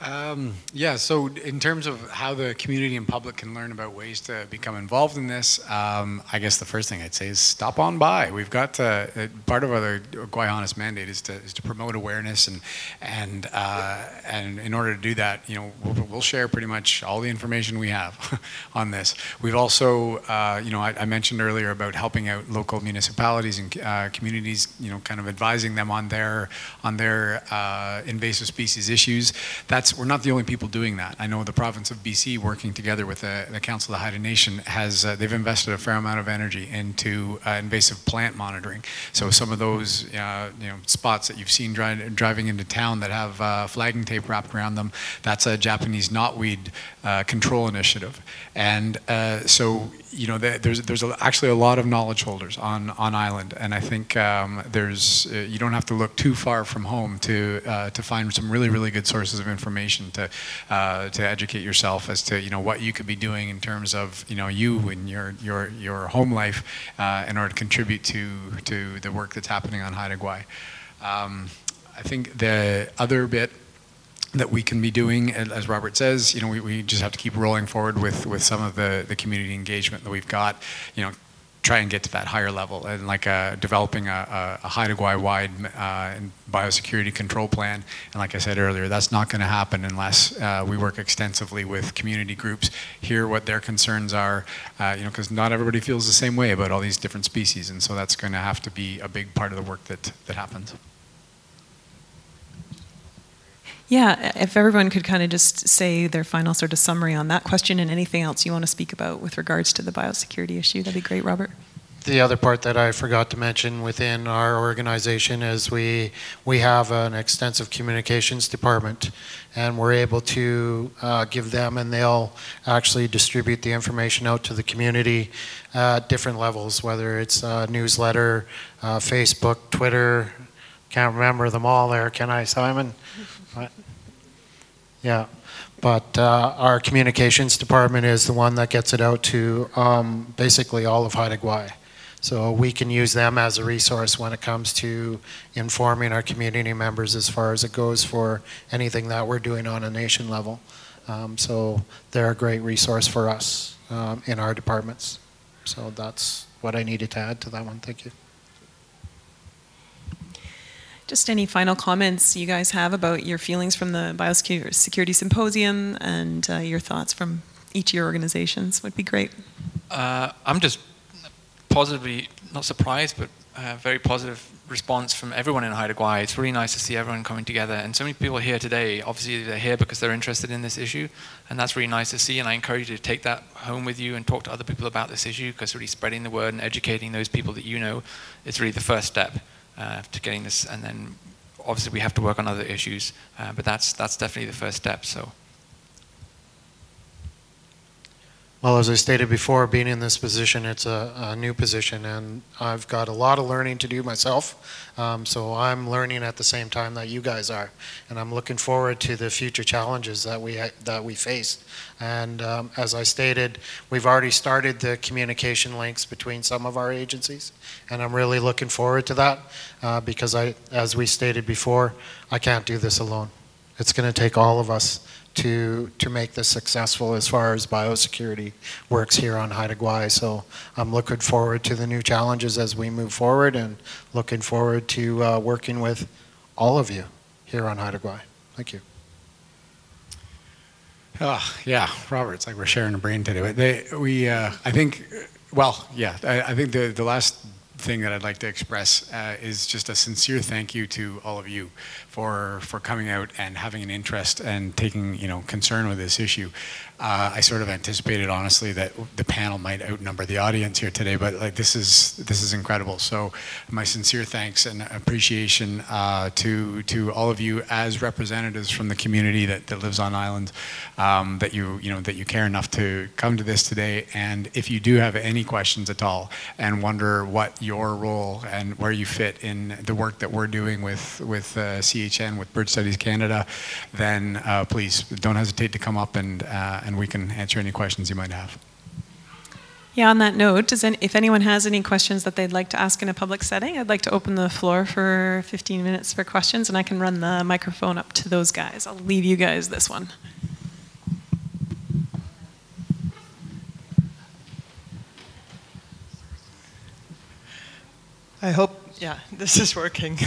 Um, yeah, so in terms of how the community and public can learn about ways to become involved in this, um, I guess the first thing I'd say is stop on by. We've got uh, part of our Gwaii Haanas mandate is to, is to promote awareness, and and uh, and in order to do that, you know, we'll, we'll share pretty much all the information we have on this. We've also, uh, you know, I, I, mentioned earlier about helping out local municipalities and uh, communities, you know, kind of advising them on their on their uh, invasive species issues. That's we're not the only people doing that. I know the province of BC, working together with the, the Council of the Haida Nation, has uh, they've invested a fair amount of energy into uh, invasive plant monitoring. So some of those uh, you know spots that you've seen dri- driving into town that have uh, flagging tape wrapped around them, that's a Japanese knotweed uh, control initiative. And uh, so you know, there's there's actually a lot of knowledge holders on on island, and I think um, there's you don't have to look too far from home to to find some really really good sources of information to uh, to educate yourself as to you know what you could be doing in terms of you know you and your your your home life uh, in order to contribute to to the work that's happening on Haida Gwaii. Um, I think the other bit that we can be doing, as Robert says, you know, we, we just have to keep rolling forward with, with some of the, the community engagement that we've got, you know, try and get to that higher level and like uh, developing a, a, a Haida Gwaii wide uh, biosecurity control plan. And like I said earlier, that's not going to happen unless uh, we work extensively with community groups, hear what their concerns are, uh, you know, because not everybody feels the same way about all these different species. And so that's going to have to be a big part of the work that, that happens. Yeah, if everyone could kind of just say their final sort of summary on that question and anything else you want to speak about with regards to the biosecurity issue, that'd be great, Robert. The other part that I forgot to mention within our organization is we we have an extensive communications department, and we're able to uh, give them, and they'll actually distribute the information out to the community at different levels, whether it's newsletter, uh, Facebook, Twitter. Can't remember them all there, can I, Simon? Yeah, but uh, our communications department is the one that gets it out to um, basically all of Haida Gwaii. So we can use them as a resource when it comes to informing our community members as far as it goes for anything that we're doing on a nation level. Um, so they're a great resource for us um, in our departments. So that's what I needed to add to that one. Thank you. Just any final comments you guys have about your feelings from the Biosecurity Symposium and uh, your thoughts from each of your organizations would be great. Uh, I'm just positively, not surprised, but uh, very positive response from everyone in Haida Gwaii. It's really nice to see everyone coming together. And so many people here today, obviously they're here because they're interested in this issue. And that's really nice to see. And I encourage you to take that home with you and talk to other people about this issue because really spreading the word and educating those people that you know is really the first step uh, to getting this. And then obviously we have to work on other issues, uh, but that's that's definitely the first step. So. Well, as I stated before, being in this position, it's a, a new position, and I've got a lot of learning to do myself. Um, so I'm learning at the same time that you guys are, and I'm looking forward to the future challenges that we that we face. And um, as I stated, we've already started the communication links between some of our agencies, and I'm really looking forward to that uh, because I, as we stated before, I can't do this alone. It's going to take all of us to to make this successful as far as biosecurity works here on Haida Gwaii. So I'm looking forward to the new challenges as we move forward, and looking forward to uh, working with all of you here on Haida Gwaii. Thank you. Oh, yeah, Robert, it's like we're sharing a brain today. But They, we, uh, I think, well, yeah, I, I think the, the last thing that I'd like to express uh, is just a sincere thank you to all of you for for coming out and having an interest and taking you know concern with this issue. Uh, I sort of anticipated honestly that the panel might outnumber the audience here today, but like this is this is incredible. So my sincere thanks and appreciation uh, to to all of you as representatives from the community that, that lives on island, um, that you you know that you care enough to come to this today. And if you do have any questions at all and wonder what your role and where you fit in the work that we're doing with with uh, CHN with Bird Studies Canada, then uh, please don't hesitate to come up and uh, and we can answer any questions you might have. Yeah, on that note, does any, if anyone has any questions that they'd like to ask in a public setting, I'd like to open the floor for 15 minutes for questions, and I can run the microphone up to those guys. I'll leave you guys this one. I hope, yeah, this is working.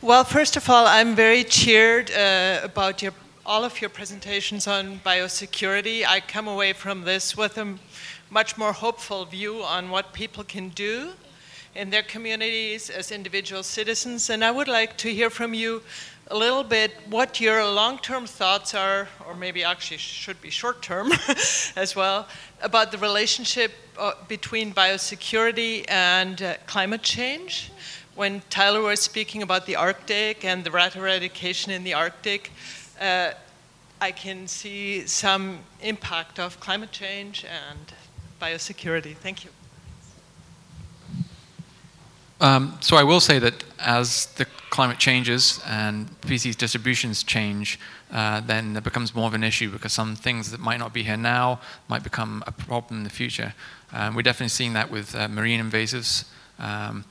Well, first of all, I'm very cheered uh, about your all of your presentations on biosecurity. I come away from this with a much more hopeful view on what people can do in their communities as individual citizens. And I would like to hear from you a little bit what your long-term thoughts are, or maybe actually should be short-term as well, about the relationship uh, between biosecurity and uh, climate change. When Tyler was speaking about the Arctic and the rat eradication in the Arctic, uh, I can see some impact of climate change and biosecurity. Thank you. Um, so I will say that as the climate changes and species distributions change, uh, then it becomes more of an issue because some things that might not be here now might become a problem in the future. Um, we're definitely seeing that with uh, marine invasives, um,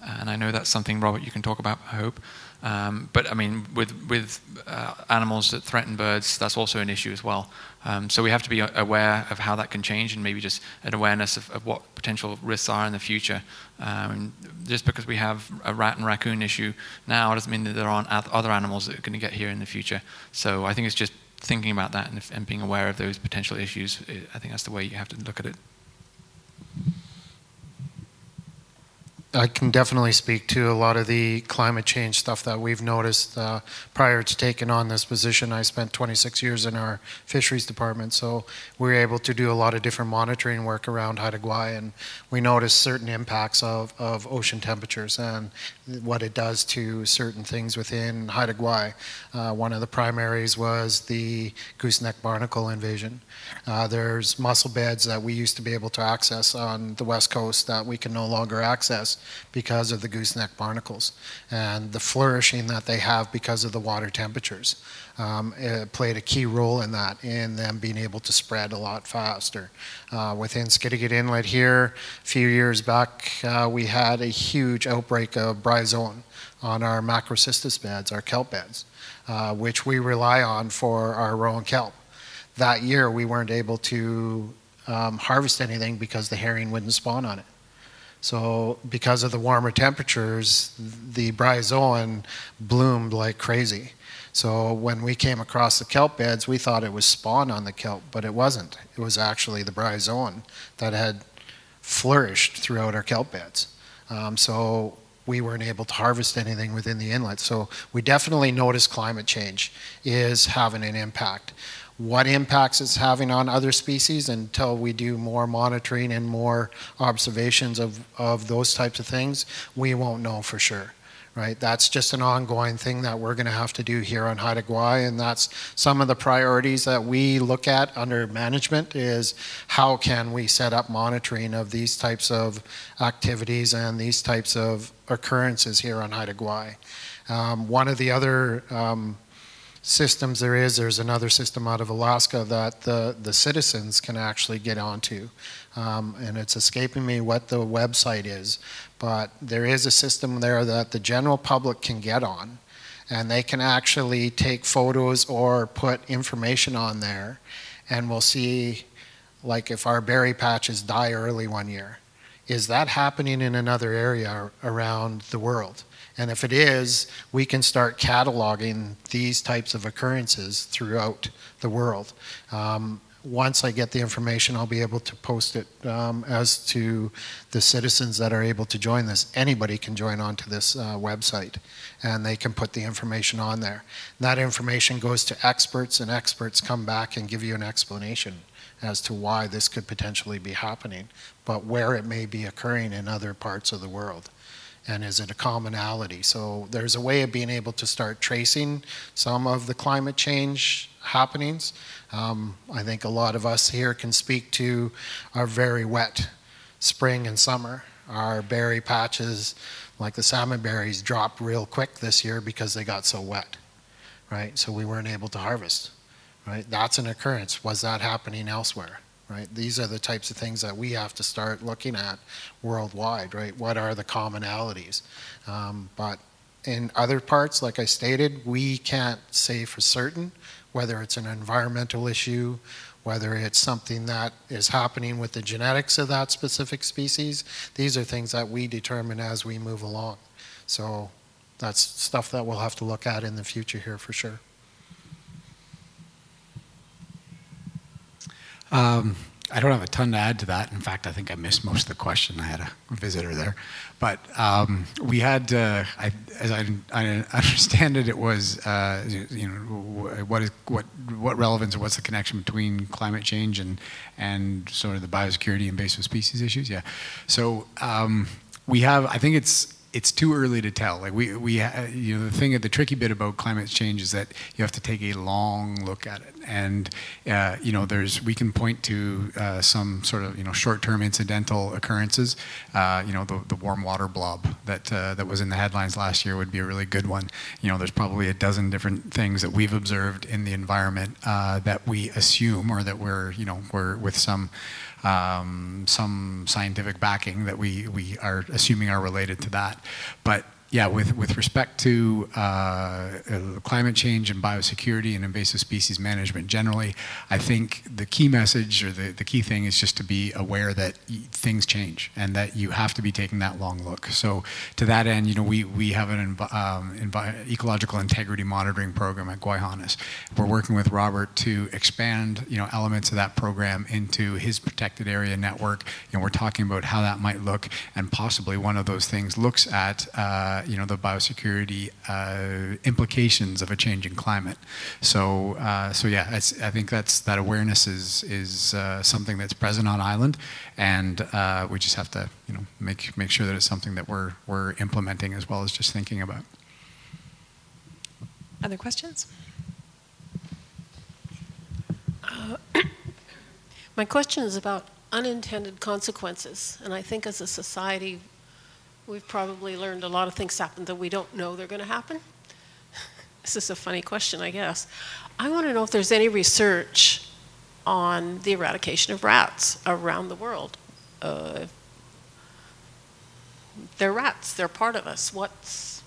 and I know that's something, Robert, you can talk about, I hope. Um, but I mean, with with uh, animals that threaten birds, that's also an issue as well. Um, so we have to be aware of how that can change, and maybe just an awareness of, of what potential risks are in the future. Um, just because we have a rat and raccoon issue now doesn't mean that there aren't other animals that are going to get here in the future. So I think it's just thinking about that and, and being aware of those potential issues. I think that's the way you have to look at it. I can definitely speak to a lot of the climate change stuff that we've noticed uh, prior to taking on this position. I spent 26 years in our fisheries department, so we were able to do a lot of different monitoring work around Haida Gwaii, and we noticed certain impacts of, of ocean temperatures and what it does to certain things within Haida Gwaii. Uh, one of the primaries was the gooseneck barnacle invasion. Uh, there's mussel beds that we used to be able to access on the west coast that we can no longer access because of the gooseneck barnacles and the flourishing that they have because of the water temperatures. Um, played a key role in that, in them being able to spread a lot faster. Uh, within Skidegate Inlet here, a few years back, uh, we had a huge outbreak of bryozoan on our macrocystis beds, our kelp beds, uh, which we rely on for our roe and kelp. That year, we weren't able to um, harvest anything because the herring wouldn't spawn on it. So because of the warmer temperatures, the bryozoan bloomed like crazy. So when we came across the kelp beds, we thought it was spawn on the kelp, but it wasn't. It was actually the bryozoan that had flourished throughout our kelp beds. Um, so we weren't able to harvest anything within the inlet. So we definitely notice climate change is having an impact what impacts it's having on other species until we do more monitoring and more observations of, of those types of things, we won't know for sure. Right? That's just an ongoing thing that we're going to have to do here on Haida Gwaii, and that's some of the priorities that we look at under management is how can we set up monitoring of these types of activities and these types of occurrences here on Haida Gwaii. Um, one of the other um, systems there is. There's another system out of Alaska that the, the citizens can actually get onto. Um, and it's escaping me what the website is, but there is a system there that the general public can get on. And they can actually take photos or put information on there, and we'll see, like, if our berry patches die early one year. Is that happening in another area around the world? And if it is, we can start cataloging these types of occurrences throughout the world. Um, once I get the information, I'll be able to post it um, as to the citizens that are able to join this. Anybody can join onto this uh, website and they can put the information on there. And that information goes to experts, and experts come back and give you an explanation as to why this could potentially be happening, but where it may be occurring in other parts of the world and is it a commonality? So there's a way of being able to start tracing some of the climate change happenings. Um, I think a lot of us here can speak to our very wet spring and summer. Our berry patches, like the salmon berries, dropped real quick this year because they got so wet, right? So we weren't able to harvest, right? That's an occurrence. Was that happening elsewhere? Right? These are the types of things that we have to start looking at worldwide, right? What are the commonalities? Um, but in other parts, like I stated, we can't say for certain whether it's an environmental issue, whether it's something that is happening with the genetics of that specific species. These are things that we determine as we move along. So that's stuff that we'll have to look at in the future here for sure. Um, I don't have a ton to add to that. In fact, I think I missed most of the question. I had a visitor there, but um, we had, uh, I, as I, I, understand it, it was uh, you know what is what what relevance or what's the connection between climate change and and sort of the biosecurity invasive species issues? Yeah, so um, we have. I think it's it's too early to tell. Like we, we, you know, the thing, the tricky bit about climate change is that you have to take a long look at it. And, uh, you know, there's, we can point to uh, some sort of, you know, short-term incidental occurrences. Uh, you know, the, the warm water blob that, uh, that was in the headlines last year would be a really good one. You know, there's probably a dozen different things that we've observed in the environment uh, that we assume or that we're, you know, we're with some, um, some scientific backing that we, we are assuming are related to that. But yeah, with, with respect to uh, uh, climate change and biosecurity and invasive species management generally, I think the key message or the, the key thing is just to be aware that things change and that you have to be taking that long look. So to that end, you know, we, we have an um, ecological integrity monitoring program at Gwaii Haanas. We're working with Robert to expand, you know, elements of that program into his protected area network. You know, we're talking about how that might look, and possibly one of those things looks at, uh, you know, the biosecurity uh, implications of a changing climate. So, uh, so yeah, it's, I think that's that awareness is is uh, something that's present on island, and uh, we just have to, you know, make make sure that it's something that we're we're implementing as well as just thinking about. Other questions? My question is about unintended consequences, and I think as a society, we've probably learned a lot of things happen that we don't know they're going to happen. This is a funny question, I guess. I want to know if there's any research on the eradication of rats around the world. Uh, they're rats, they're part of us. What's?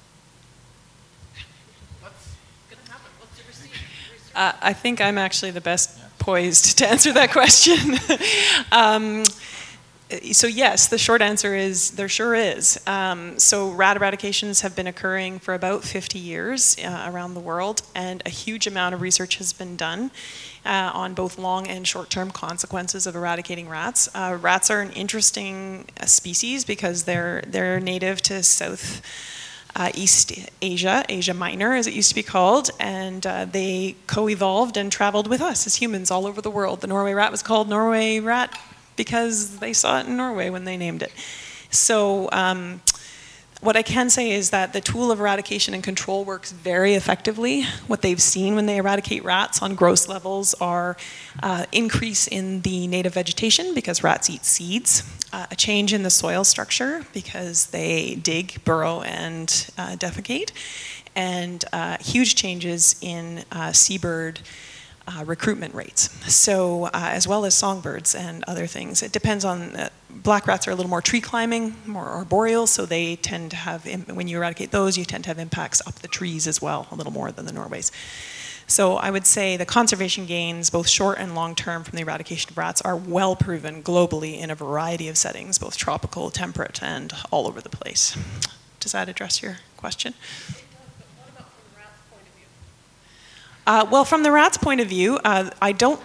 Uh, I think I'm actually the best poised to answer that question. um, so yes, the short answer is there sure is. Um, so rat eradications have been occurring for about 50 years uh, around the world, and a huge amount of research has been done uh, on both long and short-term consequences of eradicating rats. Uh, rats are an interesting uh, species because they're they're native to South. Uh, East Asia, Asia Minor as it used to be called, and uh, they co evolved and traveled with us as humans all over the world. The Norway rat was called Norway rat because they saw it in Norway when they named it. So, um, what I can say is that the tool of eradication and control works very effectively. What they've seen when they eradicate rats on gross levels are uh, increase in the native vegetation because rats eat seeds, uh, a change in the soil structure because they dig, burrow, and uh, defecate, and uh, huge changes in uh, seabird uh, recruitment rates. So, uh, as well as songbirds and other things. It depends on, uh, black rats are a little more tree climbing, more arboreal, so they tend to have, when you eradicate those, you tend to have impacts up the trees as well, a little more than the Norways. So, I would say the conservation gains, both short and long term, from the eradication of rats are well proven globally in a variety of settings, both tropical, temperate, and all over the place. Does that address your question? Uh, well, from the rat's point of view, uh, I don't.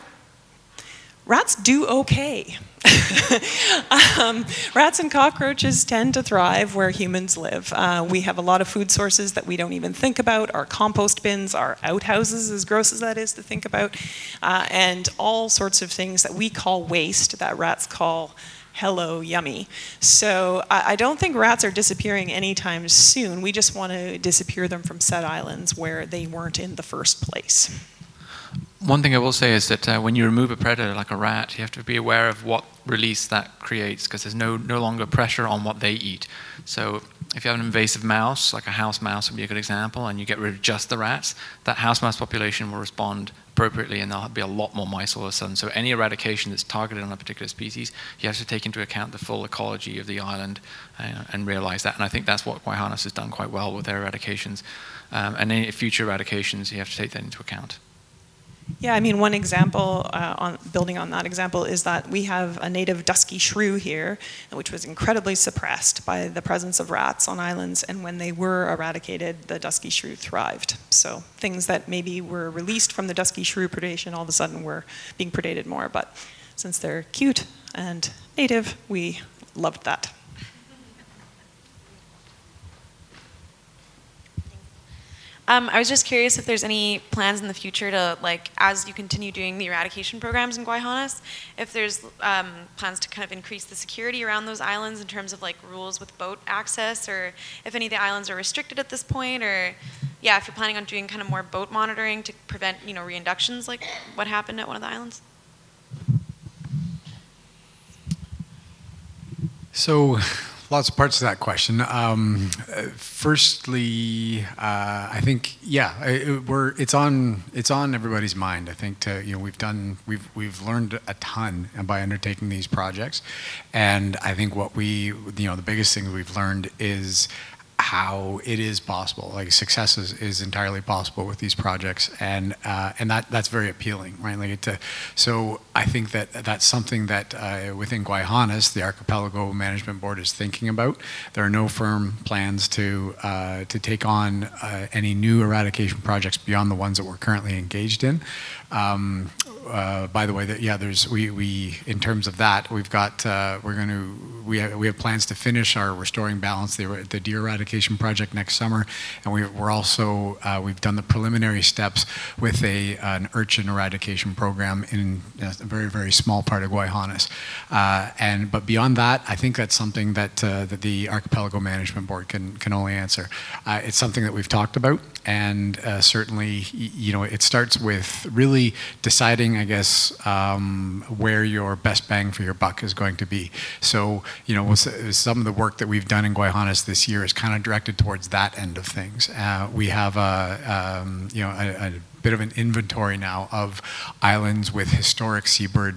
Rats do okay. um, rats and cockroaches tend to thrive where humans live. Uh, we have a lot of food sources that we don't even think about. Our compost bins, our outhouses, as gross as that is to think about, uh, and all sorts of things that we call waste that rats call hello, yummy. So I, I don't think rats are disappearing anytime soon. We just want to disappear them from set islands where they weren't in the first place. One thing I will say is that uh, when you remove a predator like a rat, you have to be aware of what release that creates because there's no, no longer pressure on what they eat. So if you have an invasive mouse, like a house mouse would be a good example, and you get rid of just the rats, that house mouse population will respond appropriately and there'll be a lot more mice all of a sudden. So any eradication that's targeted on a particular species, you have to take into account the full ecology of the island uh, and realize that. And I think that's what Gwaii Haanas has done quite well with their eradications. Um, and any future eradications, you have to take that into account. Yeah, I mean, one example, uh, on building on that example, is that we have a native dusky shrew here, which was incredibly suppressed by the presence of rats on islands. And when they were eradicated, the dusky shrew thrived. So things that maybe were released from the dusky shrew predation all of a sudden were being predated more. But since they're cute and native, we loved that. Um, I was just curious if there's any plans in the future to, like, as you continue doing the eradication programs in Gwaii Haanas, if there's um, plans to kind of increase the security around those islands in terms of like rules with boat access, or if any of the islands are restricted at this point, or yeah, if you're planning on doing kind of more boat monitoring to prevent, you know, reinductions like what happened at one of the islands. So, lots of parts to that question. Um, firstly, uh, I think yeah, it, we're it's on it's on everybody's mind. I think to you know we've done we've we've learned a ton by undertaking these projects, and I think what we you know the biggest thing we've learned is how it is possible. Like success is, is entirely possible with these projects, and uh, and that that's very appealing, right? Like so I think that that's something that uh, within Gwaii Haanas, the Archipelago Management Board is thinking about. There are no firm plans to uh, to take on uh, any new eradication projects beyond the ones that we're currently engaged in. Um, uh, by the way, that yeah, there's we, we in terms of that, we've got uh, we're going to we have, we have plans to finish our restoring balance the, the deer eradication project next summer, and we, we're also uh, we've done the preliminary steps with a an urchin eradication program in a very very small part of Gwaii Haanas, uh, and but beyond that, I think that's something that uh, that the Archipelago Management Board can can only answer. Uh, it's something that we've talked about, and certainly you know it starts with really deciding I guess, um, where your best bang for your buck is going to be. So, you know, some of the work that we've done in Gwaii Haanas this year is kind of directed towards that end of things. Uh, we have a, um, you know, a, a bit of an inventory now of islands with historic seabird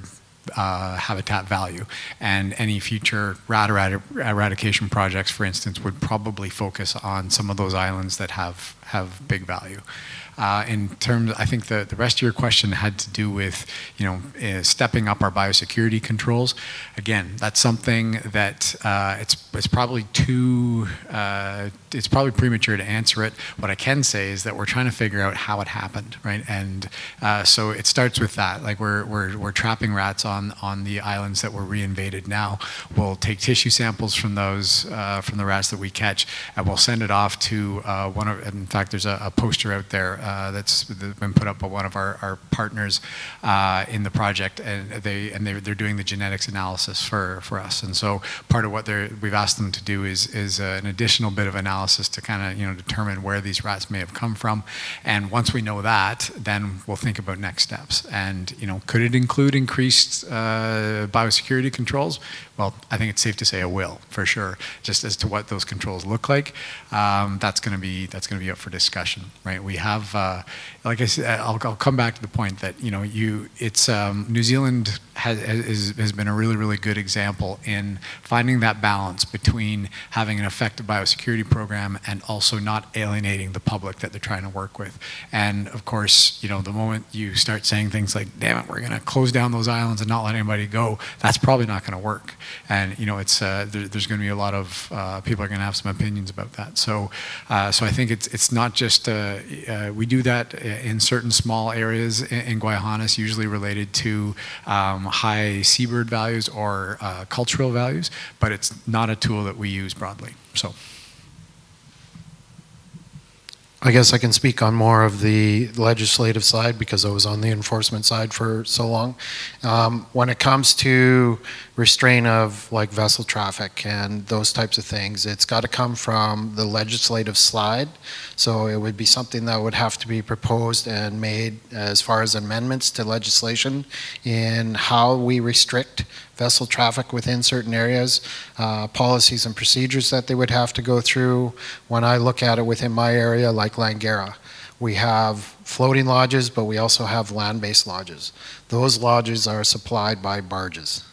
uh, habitat value. And any future rat eradication projects, for instance, would probably focus on some of those islands that have, have big value. Uh, in terms, I think the, the rest of your question had to do with, you know, uh, stepping up our biosecurity controls. Again, that's something that uh, it's, it's probably too, uh, it's probably premature to answer it. What I can say is that we're trying to figure out how it happened, right? And uh, so it starts with that. Like we're, we're, we're trapping rats on, on the islands that were reinvaded now. We'll take tissue samples from those, uh, from the rats that we catch, and we'll send it off to one of, in fact, there's a, a poster out there uh, that's been put up by one of our, our partners uh, in the project, and they and they're, they're doing the genetics analysis for, for us. And so part of what we've asked them to do is is an additional bit of analysis to kind of you know determine where these rats may have come from. And once we know that, then we'll think about next steps. And you know, could it include increased uh, biosecurity controls? Well, I think it's safe to say it will for sure. Just as to what those controls look like, um, that's going to be that's going to be up for discussion, right? We have uh, like I said, I'll, I'll, come back to the point that you know you it's um, New Zealand has, has, has been a really really good example in finding that balance between having an effective biosecurity program and also not alienating the public that they're trying to work with. And of course, you know the moment you start saying things like "damn it, we're going to close down those islands and not let anybody go," that's probably not going to work. And you know it's uh, there, there's going to be a lot of uh, people are going to have some opinions about that. So uh, so I think it's it's not just uh, uh, we do that in certain small areas in, Gwaii Haanas, usually related to um, high seabird values or uh, cultural values, but it's not a tool that we use broadly. So. I guess I can speak on more of the legislative side because I was on the enforcement side for so long. Um, when it comes to restraint of like vessel traffic and those types of things, it's got to come from the legislative slide. So it would be something that would have to be proposed and made as far as amendments to legislation in how we restrict vessel traffic within certain areas, uh, policies and procedures that they would have to go through. When I look at it within my area, like Langara, we have floating lodges, but we also have land-based lodges. Those lodges are supplied by barges.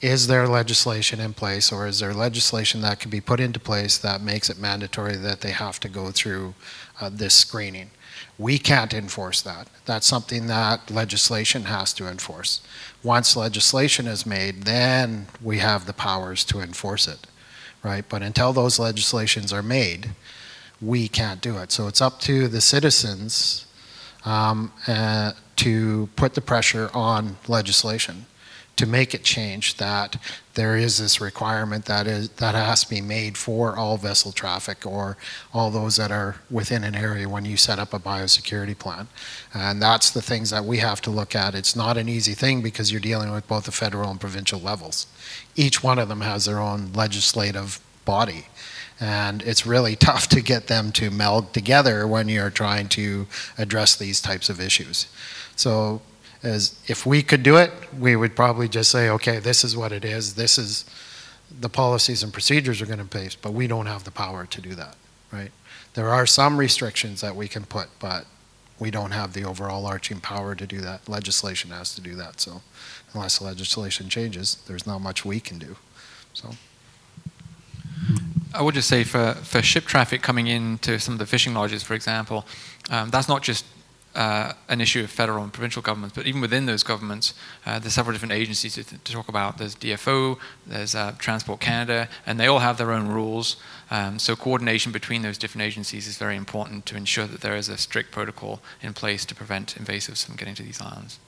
Is there legislation in place, or is there legislation that can be put into place that makes it mandatory that they have to go through uh, this screening? We can't enforce that. That's something that legislation has to enforce. Once legislation is made, then we have the powers to enforce it, right? But until those legislations are made, we can't do it. So it's up to the citizens um, uh, to put the pressure on legislation to make it change that there is this requirement that is that has to be made for all vessel traffic or all those that are within an area when you set up a biosecurity plan. And that's the things that we have to look at. It's not an easy thing because you're dealing with both the federal and provincial levels. Each one of them has their own legislative body. And it's really tough to get them to meld together when you're trying to address these types of issues. So as if we could do it, we would probably just say, okay, this is what it is. This is the policies and procedures are going to place, but we don't have the power to do that, right? There are some restrictions that we can put, but we don't have the overall arching power to do that. Legislation has to do that. So unless the legislation changes, there's not much we can do. So. I would just say for, for ship traffic coming into some of the fishing lodges, for example, um, that's not just uh, an issue of federal and provincial governments, but even within those governments, uh, there's several different agencies to, to, talk about. There's DFO, there's uh, Transport Canada, and they all have their own rules. Um, so coordination between those different agencies is very important to ensure that there is a strict protocol in place to prevent invasives from getting to these islands.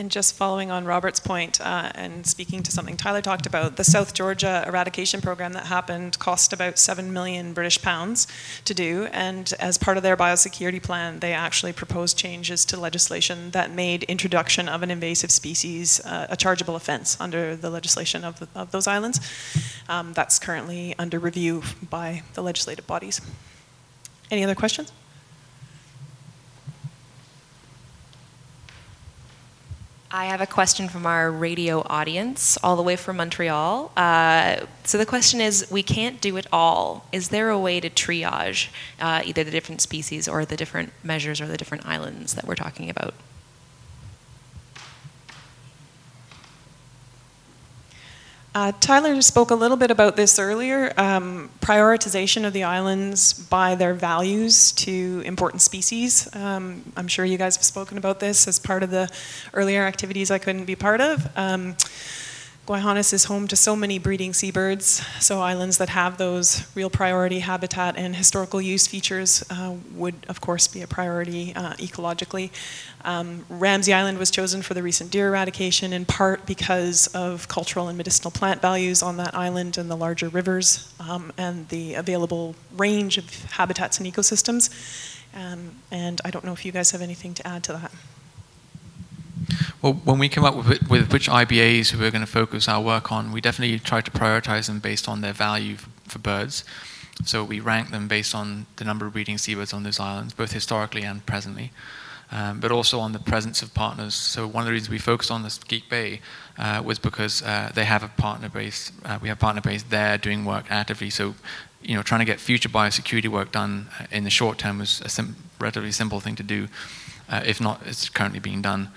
And just following on Robert's point, uh, and speaking to something Tyler talked about, the South Georgia eradication program that happened cost about 7 million British pounds to do. And as part of their biosecurity plan, they actually proposed changes to legislation that made introduction of an invasive species uh, a chargeable offense under the legislation of, the, of those islands. Um, that's currently under review by the legislative bodies. Any other questions? I have a question from our radio audience, all the way from Montreal. Uh, so the question is We can't do it all. Is there a way to triage uh, either the different species or the different measures or the different islands that we're talking about? Uh, Tyler spoke a little bit about this earlier. Um, prioritization of the islands by their values to important species. Um, I'm sure you guys have spoken about this as part of the earlier activities I couldn't be part of. Um, Gwaii Haanas is home to so many breeding seabirds, so islands that have those real priority habitat and historical use features uh, would, of course, be a priority uh, ecologically. Um, Ramsay Island was chosen for the recent deer eradication in part because of cultural and medicinal plant values on that island and the larger rivers um, and the available range of habitats and ecosystems. Um, and I don't know if you guys have anything to add to that. Well, when we came up with, with which IBAs we were going to focus our work on, we definitely tried to prioritize them based on their value for birds. So we ranked them based on the number of breeding seabirds on those islands, both historically and presently, um, but also on the presence of partners. So one of the reasons we focused on the Geek Bay uh, was because uh, they have a partner base. Uh, we have partner base there doing work actively. So, you know, trying to get future biosecurity work done uh, in the short term was a sim- relatively simple thing to do, uh, if not, it's currently being done.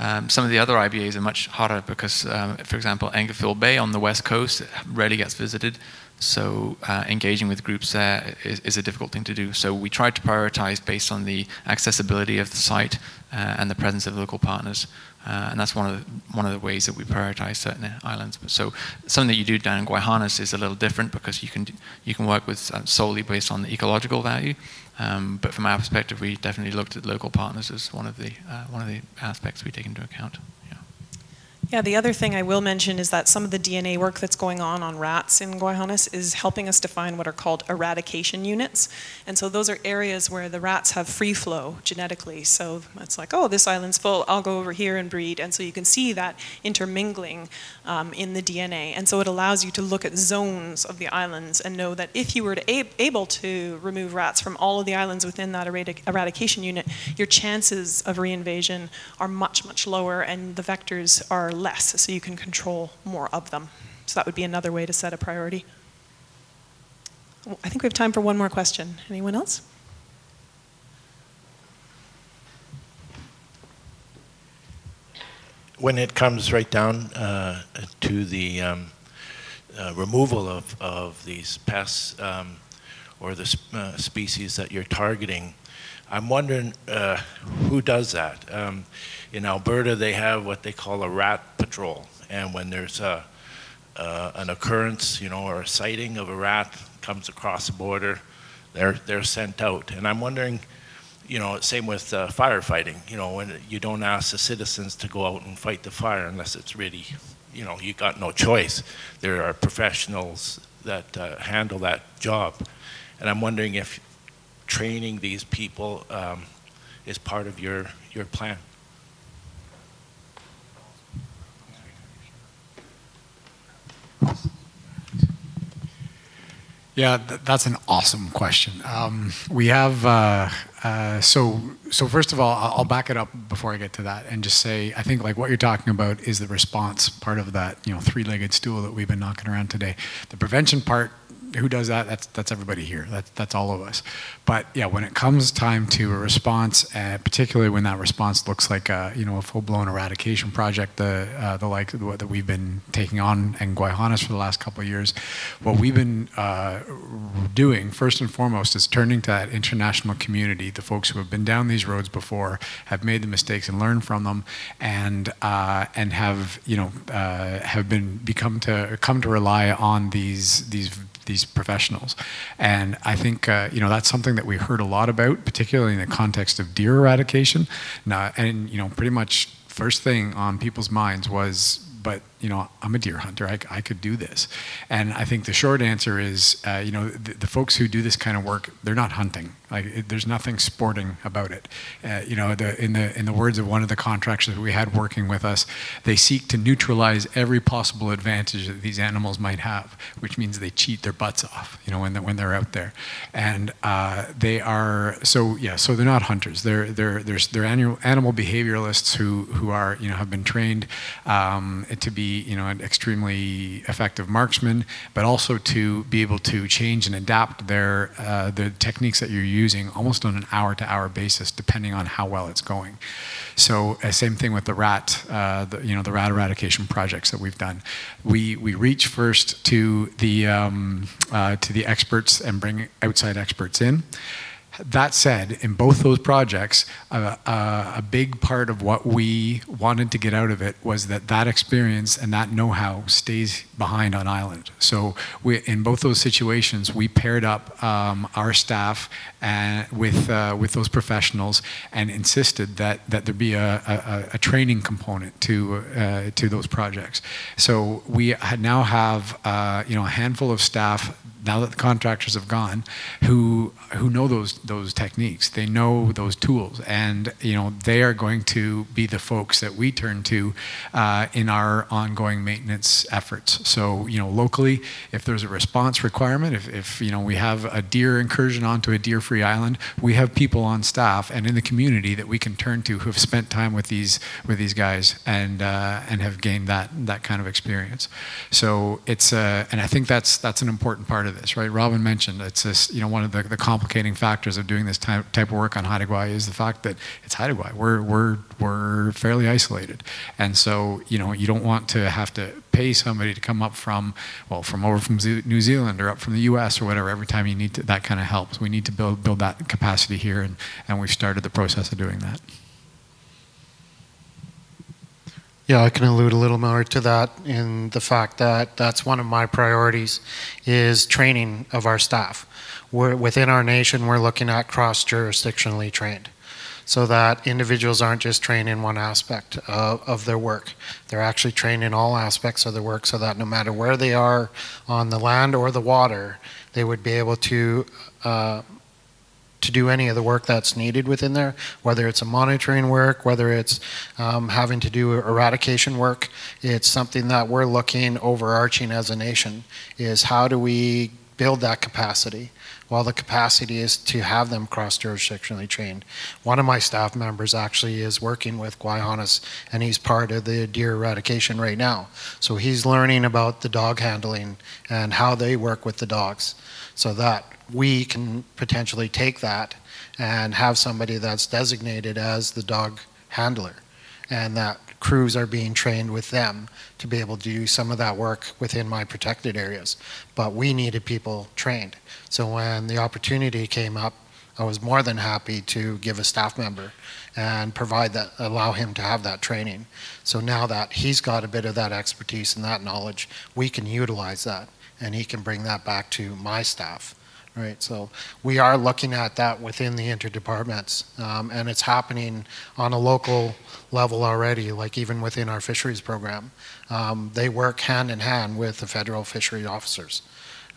Um, some of the other IBAs are much harder because, um, for example, Englefield Bay on the west coast rarely gets visited. So uh, engaging with groups there is, is, a difficult thing to do. So we tried to prioritize based on the accessibility of the site uh, and the presence of local partners. Uh, and that's one of the, one of the ways that we prioritize certain islands. So something that you do down in Gwaii Haanas is a little different because you can you can work with uh, solely based on the ecological value, um, but from our perspective, we definitely looked at local partners as one of the uh, one of the aspects we take into account. Yeah, the other thing I will mention is that some of the DNA work that's going on on rats in Gwaii Haanas is helping us define what are called eradication units. And so those are areas where the rats have free flow genetically. So it's like, oh, this island's full, I'll go over here and breed. And so you can see that intermingling um, in the DNA. And so it allows you to look at zones of the islands and know that if you were to ab- able to remove rats from all of the islands within that eradic- eradication unit, your chances of reinvasion are much, much lower and the vectors are less, so you can control more of them. So that would be another way to set a priority. I think we have time for one more question. Anyone else? When it comes right down uh, to the um, uh, removal of, of these pests um, or the uh, species that you're targeting, I'm wondering uh, who does that. Um, in Alberta, they have what they call a rat patrol, and when there's a, uh, an occurrence, you know, or a sighting of a rat comes across the border, they're they're sent out. And I'm wondering, you know, same with uh, firefighting. You know, when you don't ask the citizens to go out and fight the fire unless it's really, you know, you got no choice. There are professionals that uh, handle that job, and I'm wondering if training these people um, is part of your, your plan? Yeah, th- that's an awesome question. Um, we have uh, uh, so so first of all, I'll back it up before I get to that and just say I think like what you're talking about is the response part of that you know three-legged stool that we've been knocking around today. The prevention part who does that? That's that's everybody here. That's that's all of us. But yeah, when it comes time to a response, uh, particularly when that response looks like a, you know a full-blown eradication project, the uh, the like that we've been taking on in Gwaii Haanas for the last couple of years, what we've been uh, doing first and foremost is turning to that international community, the folks who have been down these roads before, have made the mistakes and learned from them, and uh, and have you know uh, have been become to come to rely on these these these professionals. And I think uh, you know that's something that we heard a lot about, particularly in the context of deer eradication. Now, and you know, pretty much first thing on people's minds was but you know, I'm a deer hunter. I, I could do this. And I think the short answer is, uh, you know, the, the, folks who do this kind of work, they're not hunting. Like, it, there's nothing sporting about it. Uh, you know, the, in the in the words of one of the contractors we had working with us, they seek to neutralize every possible advantage that these animals might have, which means they cheat their butts off. You know, when they're, when they're out there, and uh, they are so yeah. So they're not hunters. They're they're they're, they're animal, animal behavioralists who who are you know have been trained um, to be you know an extremely effective marksman, but also to be able to change and adapt their uh, the techniques that you're using almost on an hour-to-hour basis, depending on how well it's going. So uh, same thing with the rat, uh, the, you know, the rat eradication projects that we've done. We we reach first to the um, uh, to the experts and bring outside experts in. That said, in both those projects, uh, uh, a big part of what we wanted to get out of it was that that experience and that know-how stays behind on island. So we, in both those situations, we paired up um, our staff and with uh, with those professionals and insisted that that there be a, a, a training component to uh, to those projects. So we now have uh, you know a handful of staff now that the contractors have gone, who who know those those techniques, they know those tools, and you know they are going to be the folks that we turn to uh, in our ongoing maintenance efforts. So you know locally, if there's a response requirement, if, if you know we have a deer incursion onto a deer-free island, we have people on staff and in the community that we can turn to who have spent time with these with these guys and uh, and have gained that that kind of experience. So it's uh, and I think that's that's an important part of of this, right? Robyn mentioned it's this, you know, one of the, the complicating factors of doing this type, type of work on Haida Gwaii is the fact that it's Haida Gwaii. We're, we're, we're fairly isolated. And so, you know, you don't want to have to pay somebody to come up from, well, from over from New Zealand or up from the US or whatever every time you need to, that kind of helps. We need to build, build that capacity here, and, and we've started the process of doing that. Yeah, I can allude a little more to that in the fact that that's one of my priorities is training of our staff. We're, within our nation, we're looking at cross-jurisdictionally trained so that individuals aren't just trained in one aspect of, of, their work. They're actually trained in all aspects of their work so that no matter where they are on the land or the water, they would be able to uh, to do any of the work that's needed within there, whether it's a monitoring work, whether it's um, having to do eradication work. It's something that we're looking overarching as a nation is how do we build that capacity? Well, the capacity is to have them cross-jurisdictionally trained. One of my staff members actually is working with Gwaii Haanas, and he's part of the deer eradication right now. So he's learning about the dog handling and how they work with the dogs. So that we can potentially take that and have somebody that's designated as the dog handler and that crews are being trained with them to be able to do some of that work within my protected areas. But we needed people trained. So when the opportunity came up, I was more than happy to give a staff member and provide that, allow him to have that training. So now that he's got a bit of that expertise and that knowledge, we can utilize that and he can bring that back to my staff right? So we are looking at that within the interdepartments, um, and it's happening on a local level already, like even within our fisheries program. Um, they work hand in hand with the federal fishery officers.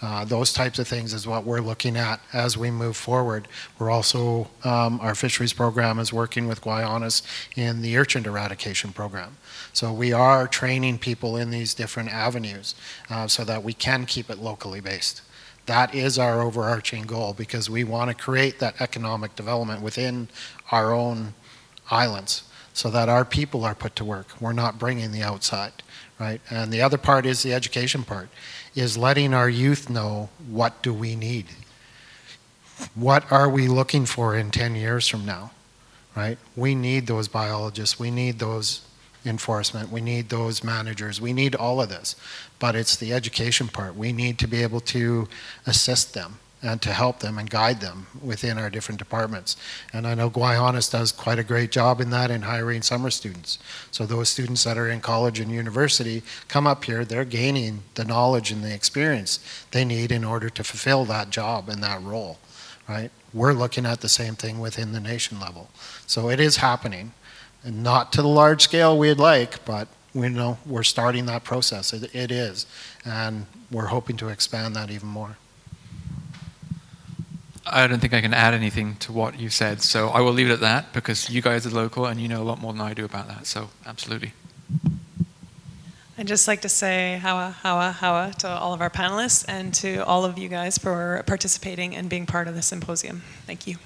Uh, those types of things is what we're looking at as we move forward. We're also, um, our fisheries program is working with Gwaii Haanas in the urchin eradication program. So we are training people in these different avenues uh, so that we can keep it locally based that is our overarching goal because we want to create that economic development within our own islands so that our people are put to work. We're not bringing the outside, right? And the other part is the education part, is letting our youth know what do we need? What are we looking for in 10 years from now, right? We need those biologists, we need those enforcement, we need those managers, we need all of this. But it's the education part. We need to be able to assist them and to help them and guide them within our different departments. And I know Gwaii Haanas does quite a great job in that in hiring summer students. So those students that are in college and university come up here, they're gaining the knowledge and the experience they need in order to fulfill that job and that role, right? We're looking at the same thing within the nation level. So it is happening. And not to the large scale we'd like, but we know we're starting that process. It, it is. And we're hoping to expand that even more. I don't think I can add anything to what you said, so I will leave it at that because you guys are local and you know a lot more than I do about that. So, absolutely. I'd just like to say hawa, hawa, hawa to all of our panelists and to all of you guys for participating and being part of the symposium. Thank you.